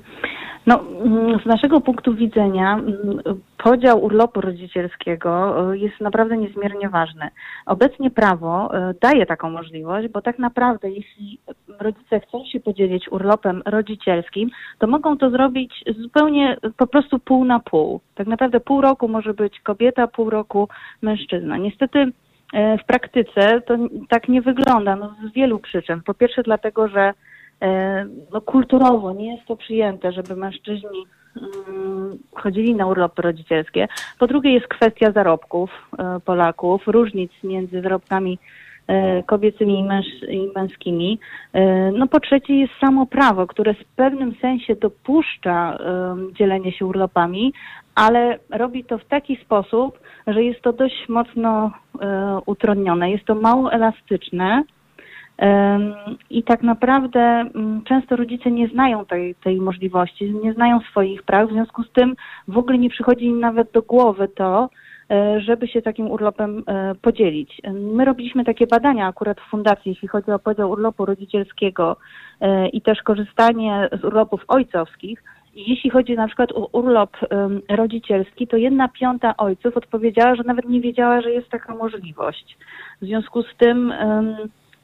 No, mm, z naszego punktu widzenia mm, podział urlopu rodzicielskiego y, jest naprawdę niezmiernie ważny. Obecnie prawo y, daje taką możliwość, bo tak naprawdę jeśli rodzice chcą się podzielić urlopem rodzicielskim, to mogą to zrobić zupełnie y, po prostu pół na pół. Tak naprawdę pół roku może być kobieta, pół roku mężczyzna. Niestety w praktyce to tak nie wygląda no, z wielu przyczyn. Po pierwsze dlatego, że no, kulturowo nie jest to przyjęte, żeby mężczyźni mm, chodzili na urlopy rodzicielskie. Po drugie jest kwestia zarobków Polaków, różnic między zarobkami E, kobiecymi i, męż, i męskimi. E, no po trzecie jest samo prawo, które w pewnym sensie dopuszcza dzielenie się urlopami, ale robi to w taki sposób, że jest to dość mocno e, utrudnione. Jest to mało elastyczne. I tak naprawdę często rodzice nie znają tej, tej możliwości, nie znają swoich praw, w związku z tym w ogóle nie przychodzi im nawet do głowy to, E, żeby się takim urlopem e, podzielić. My robiliśmy takie badania akurat w fundacji, jeśli chodzi o podział urlopu rodzicielskiego e, i też korzystanie z urlopów ojcowskich. Jeśli chodzi na przykład o urlop rodzicielski, to jedna piąta ojców odpowiedziała, że nawet nie wiedziała, że jest taka możliwość. W związku z tym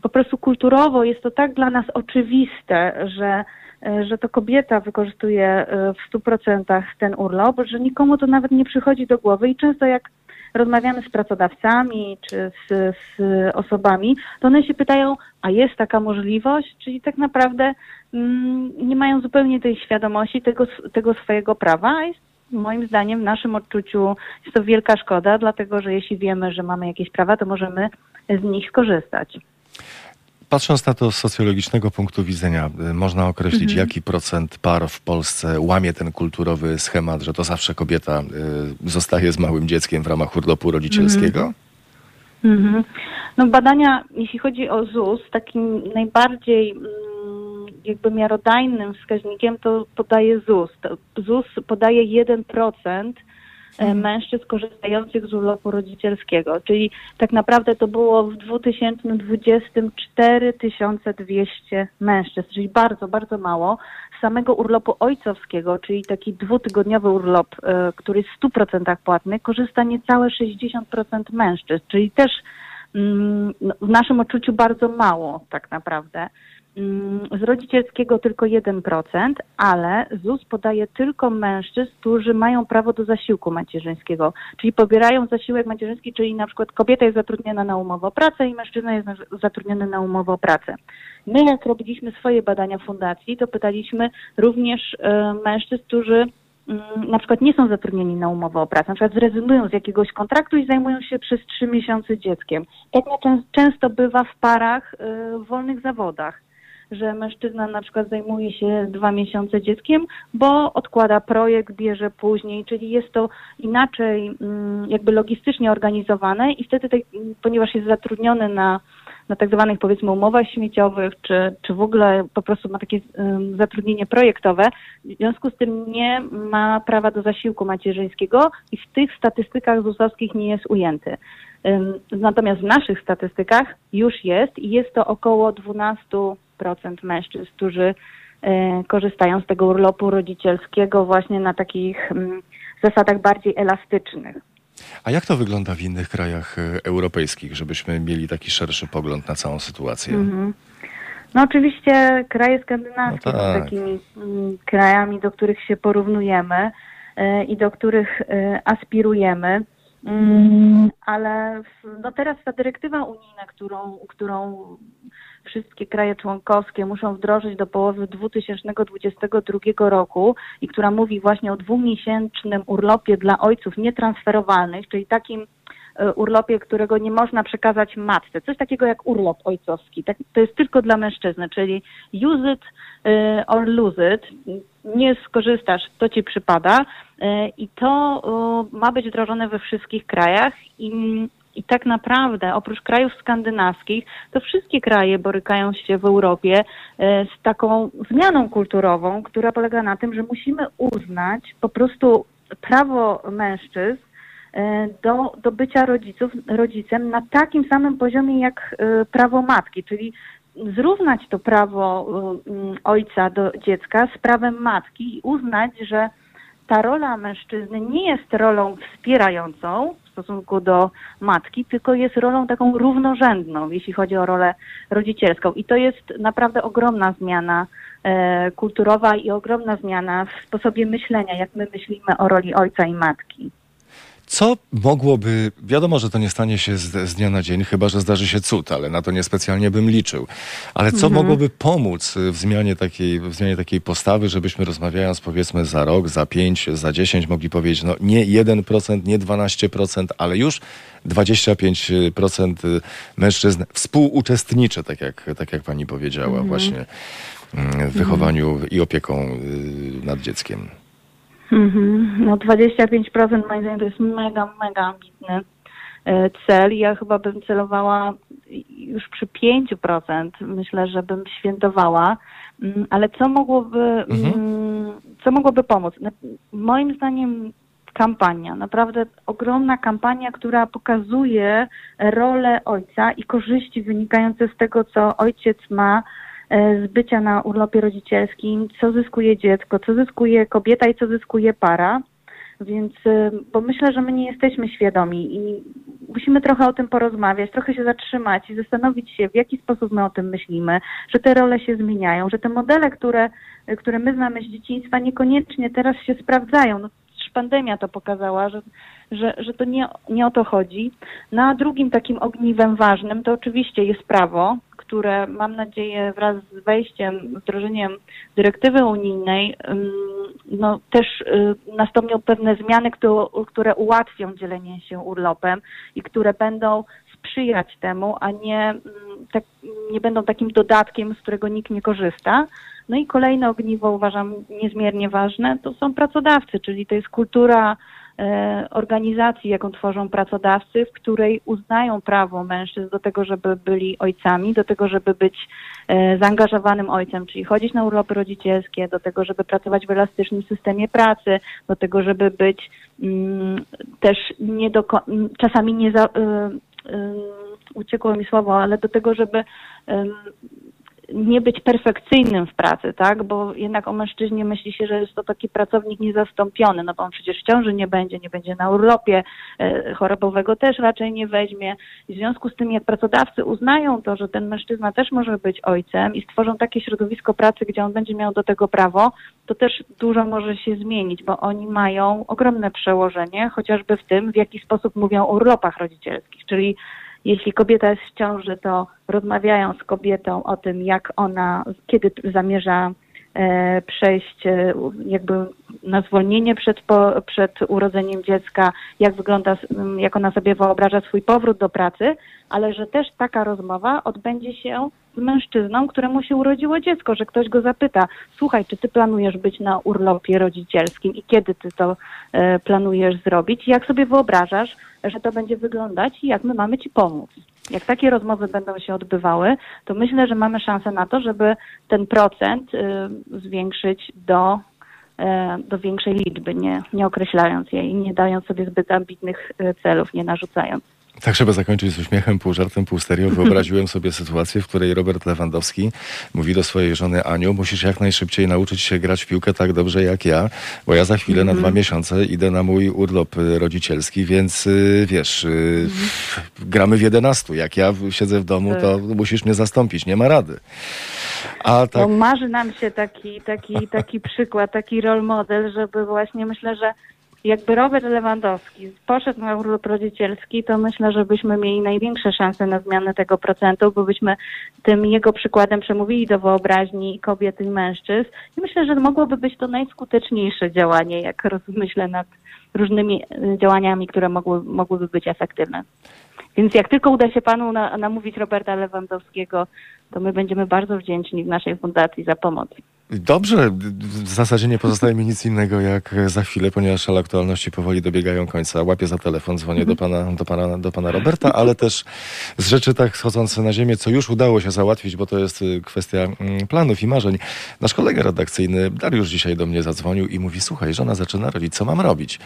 po prostu kulturowo jest to tak dla nas oczywiste, że E, że to kobieta wykorzystuje e, w 100% ten urlop, że nikomu to nawet nie przychodzi do głowy i często jak rozmawiamy z pracodawcami czy z, z osobami, to one się pytają, a jest taka możliwość? Czyli tak naprawdę mm, nie mają zupełnie tej świadomości tego, tego swojego prawa, moim zdaniem w naszym odczuciu jest to wielka szkoda, dlatego że jeśli wiemy, że mamy jakieś prawa, to możemy z nich skorzystać. Patrząc na to z socjologicznego punktu widzenia, y, można określić, mhm. jaki procent par w Polsce łamie ten kulturowy schemat, że to zawsze kobieta y, zostaje z małym dzieckiem w ramach urlopu rodzicielskiego? Mhm. mhm. No badania, jeśli chodzi o ZUS, takim najbardziej mm, jakby miarodajnym wskaźnikiem to podaje ZUS. ZUS podaje 1% E, mhm. Mężczyzn korzystających z urlopu rodzicielskiego. Czyli tak naprawdę to było w 2020 4200 mężczyzn, czyli bardzo, bardzo mało. Z samego urlopu ojcowskiego, czyli taki dwutygodniowy urlop, e, który jest w 100% płatny, korzysta niecałe 60% mężczyzn, czyli też mm, no, w naszym odczuciu bardzo mało tak naprawdę. Mm, z rodzicielskiego tylko 1%, ale ZUS podaje tylko mężczyzn, którzy mają prawo do zasiłku macierzyńskiego, czyli pobierają zasiłek macierzyński, czyli na przykład kobieta jest zatrudniona na umowę o pracę i mężczyzna jest zatrudniony na umowę o pracę. My jak robiliśmy swoje badania fundacji, to pytaliśmy również e, mężczyzn, którzy mm, na przykład nie są zatrudnieni na umowę o pracę, na przykład zrezygnują z jakiegoś kontraktu i zajmują się przez trzy miesiące dzieckiem. Tak często bywa w parach e, w wolnych zawodach że mężczyzna na przykład zajmuje się dwa miesiące dzieckiem, bo odkłada projekt, bierze później, czyli jest to inaczej mm, jakby logistycznie organizowane i wtedy, ponieważ jest zatrudniony na na tak zwanych powiedzmy umowach śmieciowych, czy, czy w ogóle po prostu ma takie zatrudnienie projektowe, w związku z tym nie ma prawa do zasiłku macierzyńskiego i w tych statystykach ZUS-owskich nie jest ujęty. Natomiast w naszych statystykach już jest i jest to około 12 mężczyzn, którzy e, korzystają z tego urlopu rodzicielskiego właśnie na takich mm, zasadach bardziej elastycznych. A jak to wygląda w innych krajach e, europejskich, żebyśmy mieli taki szerszy pogląd na całą sytuację? Mhm. No oczywiście kraje skandynawskie no tak. są takimi mm, krajami, do których się porównujemy e, i do których aspirujemy. Mm, ale no teraz ta dyrektywa unijna, którą, którą wszystkie kraje członkowskie muszą wdrożyć do połowy 2022 roku i która mówi właśnie o dwumiesięcznym urlopie dla ojców nietransferowalnych, czyli takim e, urlopie, którego nie można przekazać matce. Coś takiego jak urlop ojcowski. Tak, to jest tylko dla mężczyzny, czyli use it e, or lose it. Nie skorzystasz, to ci przypada. E, I to ma być wdrożone we wszystkich krajach i i tak naprawdę, oprócz krajów skandynawskich, to wszystkie kraje borykają się w Europie e, z taką zmianą kulturową, która polega na tym, że musimy uznać po prostu prawo mężczyzn e, do, do bycia rodziców, rodzicem na takim samym poziomie jak e, prawo matki, czyli zrównać to prawo ojca do dziecka z prawem matki i uznać, że ta rola mężczyzny nie jest rolą wspierającą, stosunku do matki, tylko jest rolą taką równorzędną, jeśli chodzi o rolę rodzicielską. I to jest naprawdę ogromna zmiana e, kulturowa i ogromna zmiana w sposobie myślenia, jak my myślimy o roli ojca i matki. Co mogłoby, wiadomo, że to nie stanie się z, z dnia na dzień, chyba że zdarzy się cud, ale na to niespecjalnie bym liczył. Ale co mogłoby pomóc w zmianie, takiej, w zmianie takiej postawy, żebyśmy rozmawiając powiedzmy za rok, za pięć, za dziesięć mogli powiedzieć, no nie 1%, nie 12%, ale już 25% mężczyzn współuczestniczy, tak jak, tak jak pani powiedziała, właśnie mm, w wychowaniu i opieką y, nad dzieckiem. Mhm. No 25% moim zdaniem to jest mega, mega ambitny e, cel. Ja chyba bym celowała już przy 5%. Myślę, że bym świętowała. Mm, Ale co mogłoby, mm, co mogłoby pomóc? Moim zdaniem kampania, naprawdę ogromna kampania, która pokazuje rolę ojca i korzyści wynikające z tego, co ojciec ma z bycia na urlopie rodzicielskim, co zyskuje dziecko, co zyskuje kobieta i co zyskuje para. Więc, y, bo myślę, że my nie jesteśmy świadomi i musimy trochę o tym porozmawiać, trochę się zatrzymać i zastanowić się, w jaki sposób my o tym myślimy, że te role się zmieniają, że te modele, które, które my znamy z dzieciństwa, niekoniecznie teraz się sprawdzają. No, pandemia to pokazała, że, że, że to nie, nie o to chodzi. No a drugim takim ogniwem ważnym to oczywiście jest prawo, które mam nadzieję wraz z wejściem, wdrożeniem dyrektywy unijnej, no też y, nastąpią pewne zmiany, które, ułatwią dzielenie się urlopem i które będą sprzyjać temu, a nie, tak, nie będą takim dodatkiem, z którego nikt nie korzysta. No i kolejne ogniwo uważam niezmiernie ważne, to są pracodawcy, czyli to jest kultura organizacji, jaką tworzą pracodawcy, w której uznają prawo mężczyzn do tego, żeby byli ojcami, do tego, żeby być e, zaangażowanym ojcem, czyli chodzić na urlopy rodzicielskie, do tego, żeby pracować w elastycznym systemie pracy, do tego, żeby być mm, też nie do, czasami nie za, y, y, uciekło mi słowo, ale do tego, żeby ym, nie być perfekcyjnym w pracy, tak? Bo jednak o mężczyźnie myśli się, że jest to taki pracownik niezastąpiony, no bo on przecież w ciąży nie będzie, nie będzie na urlopie, e, chorobowego też raczej nie weźmie. I w związku z tym, jak pracodawcy uznają to, że ten mężczyzna też może być ojcem i stworzą takie środowisko pracy, gdzie on będzie miał do tego prawo, to też dużo może się zmienić, bo oni mają ogromne przełożenie, chociażby w tym, w jaki sposób mówią o urlopach rodzicielskich, czyli jeśli kobieta jest w ciąży, to rozmawiają z kobietą o tym, jak ona, kiedy zamierza e, przejść e, jakby na zwolnienie przed, po, przed urodzeniem dziecka, jak wygląda, jak ona sobie wyobraża swój powrót do pracy, ale że też taka rozmowa odbędzie się z mężczyzną, któremu się urodziło dziecko, że ktoś go zapyta, słuchaj, czy ty planujesz być na urlopie rodzicielskim i kiedy ty to e, planujesz zrobić? Jak sobie wyobrażasz, że to będzie wyglądać i jak my mamy ci pomóc? Jak takie rozmowy będą się odbywały, to myślę, że mamy szansę na to, żeby ten procent y, zwiększyć do, e, do większej liczby, nie, nie określając jej i nie dając sobie zbyt ambitnych y, celów, nie narzucając. Tak, żeby zakończyć z uśmiechem, pół żartem, pół serio, wyobraziłem sobie sytuację, w której Robert Lewandowski mówi do swojej żony Aniu, musisz jak najszybciej nauczyć się grać w piłkę tak dobrze jak ja, bo ja za chwilę na dwa miesiące idę na mój urlop y, rodzicielski, więc y, wiesz, y, gramy w 11. Jak ja siedzę w domu, to musisz mnie zastąpić, nie ma rady. A tak, No marzy nam się taki, taki, taki przykład, taki role model, żeby właśnie myślę, że jakby Robert Lewandowski poszedł na urlop rodzicielski, to myślę, że byśmy mieli największe szanse na zmianę tego procentu, bo byśmy tym jego przykładem przemówili do wyobraźni kobiet i mężczyzn. I myślę, że mogłoby być to najskuteczniejsze działanie, jak rozmyślę nad różnymi y, działaniami, które mogły, mogłyby być efektywne. Więc jak tylko uda się panu na, namówić Roberta Lewandowskiego, to my będziemy bardzo wdzięczni w naszej fundacji za pomoc. Dobrze, w zasadzie nie pozostaje mi nic innego jak za chwilę, ponieważ szale aktualności powoli dobiegają końca. Łapię za telefon, dzwonię do pana, do, pana, do pana Roberta, ale też z rzeczy tak schodzące na ziemię, co już udało się załatwić, bo to jest y, kwestia mm, planów i marzeń. Nasz kolega redakcyjny Dariusz dzisiaj do mnie zadzwonił i mówi, słuchaj, żona zaczyna robić, co mam robić?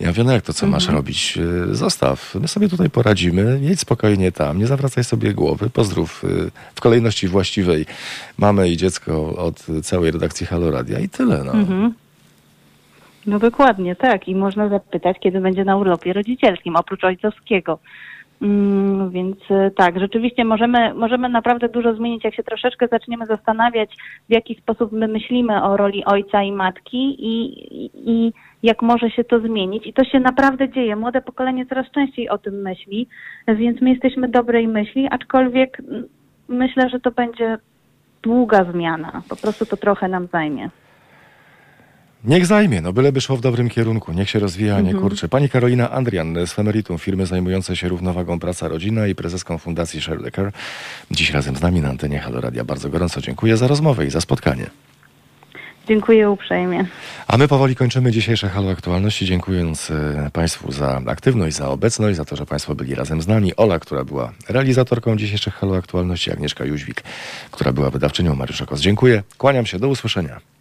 Ja mówię, no jak to, co masz robić? Y, Zostaw, my sobie tutaj poradzimy, jedź spokojnie tam, nie zawracaj sobie głowy, pozdrów y, w kolejności właściwej mamę i dziecko od całej redakcji Halo Radia i tyle, no. No dokładnie, tak. I można zapytać, kiedy będzie na urlopie rodzicielskim, oprócz ojcowskiego. Mm, Więc y, tak, rzeczywiście możemy, możemy naprawdę dużo zmienić, jak się troszeczkę zaczniemy zastanawiać, w jaki sposób my myślimy o roli ojca i matki i, i, i jak może się to zmienić. I to się naprawdę dzieje. Młode pokolenie coraz częściej o tym myśli, więc my jesteśmy dobrej myśli, aczkolwiek mm, myślę, że to będzie długa zmiana. Po prostu to trochę nam zajmie. Niech zajmie, no byleby szło w dobrym kierunku, niech się rozwija, a nie kurczy. Pani Karolina Andrian z Femeritum, firmy zajmującej się równowagą praca rodzina i prezeską Fundacji Sherlecker. Dziś razem z nami na antenie Halo Radia. Bardzo gorąco dziękuję za rozmowę i za spotkanie. Dziękuję uprzejmie. A my powoli kończymy dzisiejsze Halo Aktualności, dziękując e, Państwu za aktywność, za obecność, za to, że Państwo byli razem z nami. Ola, która była realizatorką dzisiejszych Halo Aktualności, Agnieszka Jóźwik, która była wydawczynią Mariusza Kos. Dziękuję, kłaniam się, do usłyszenia.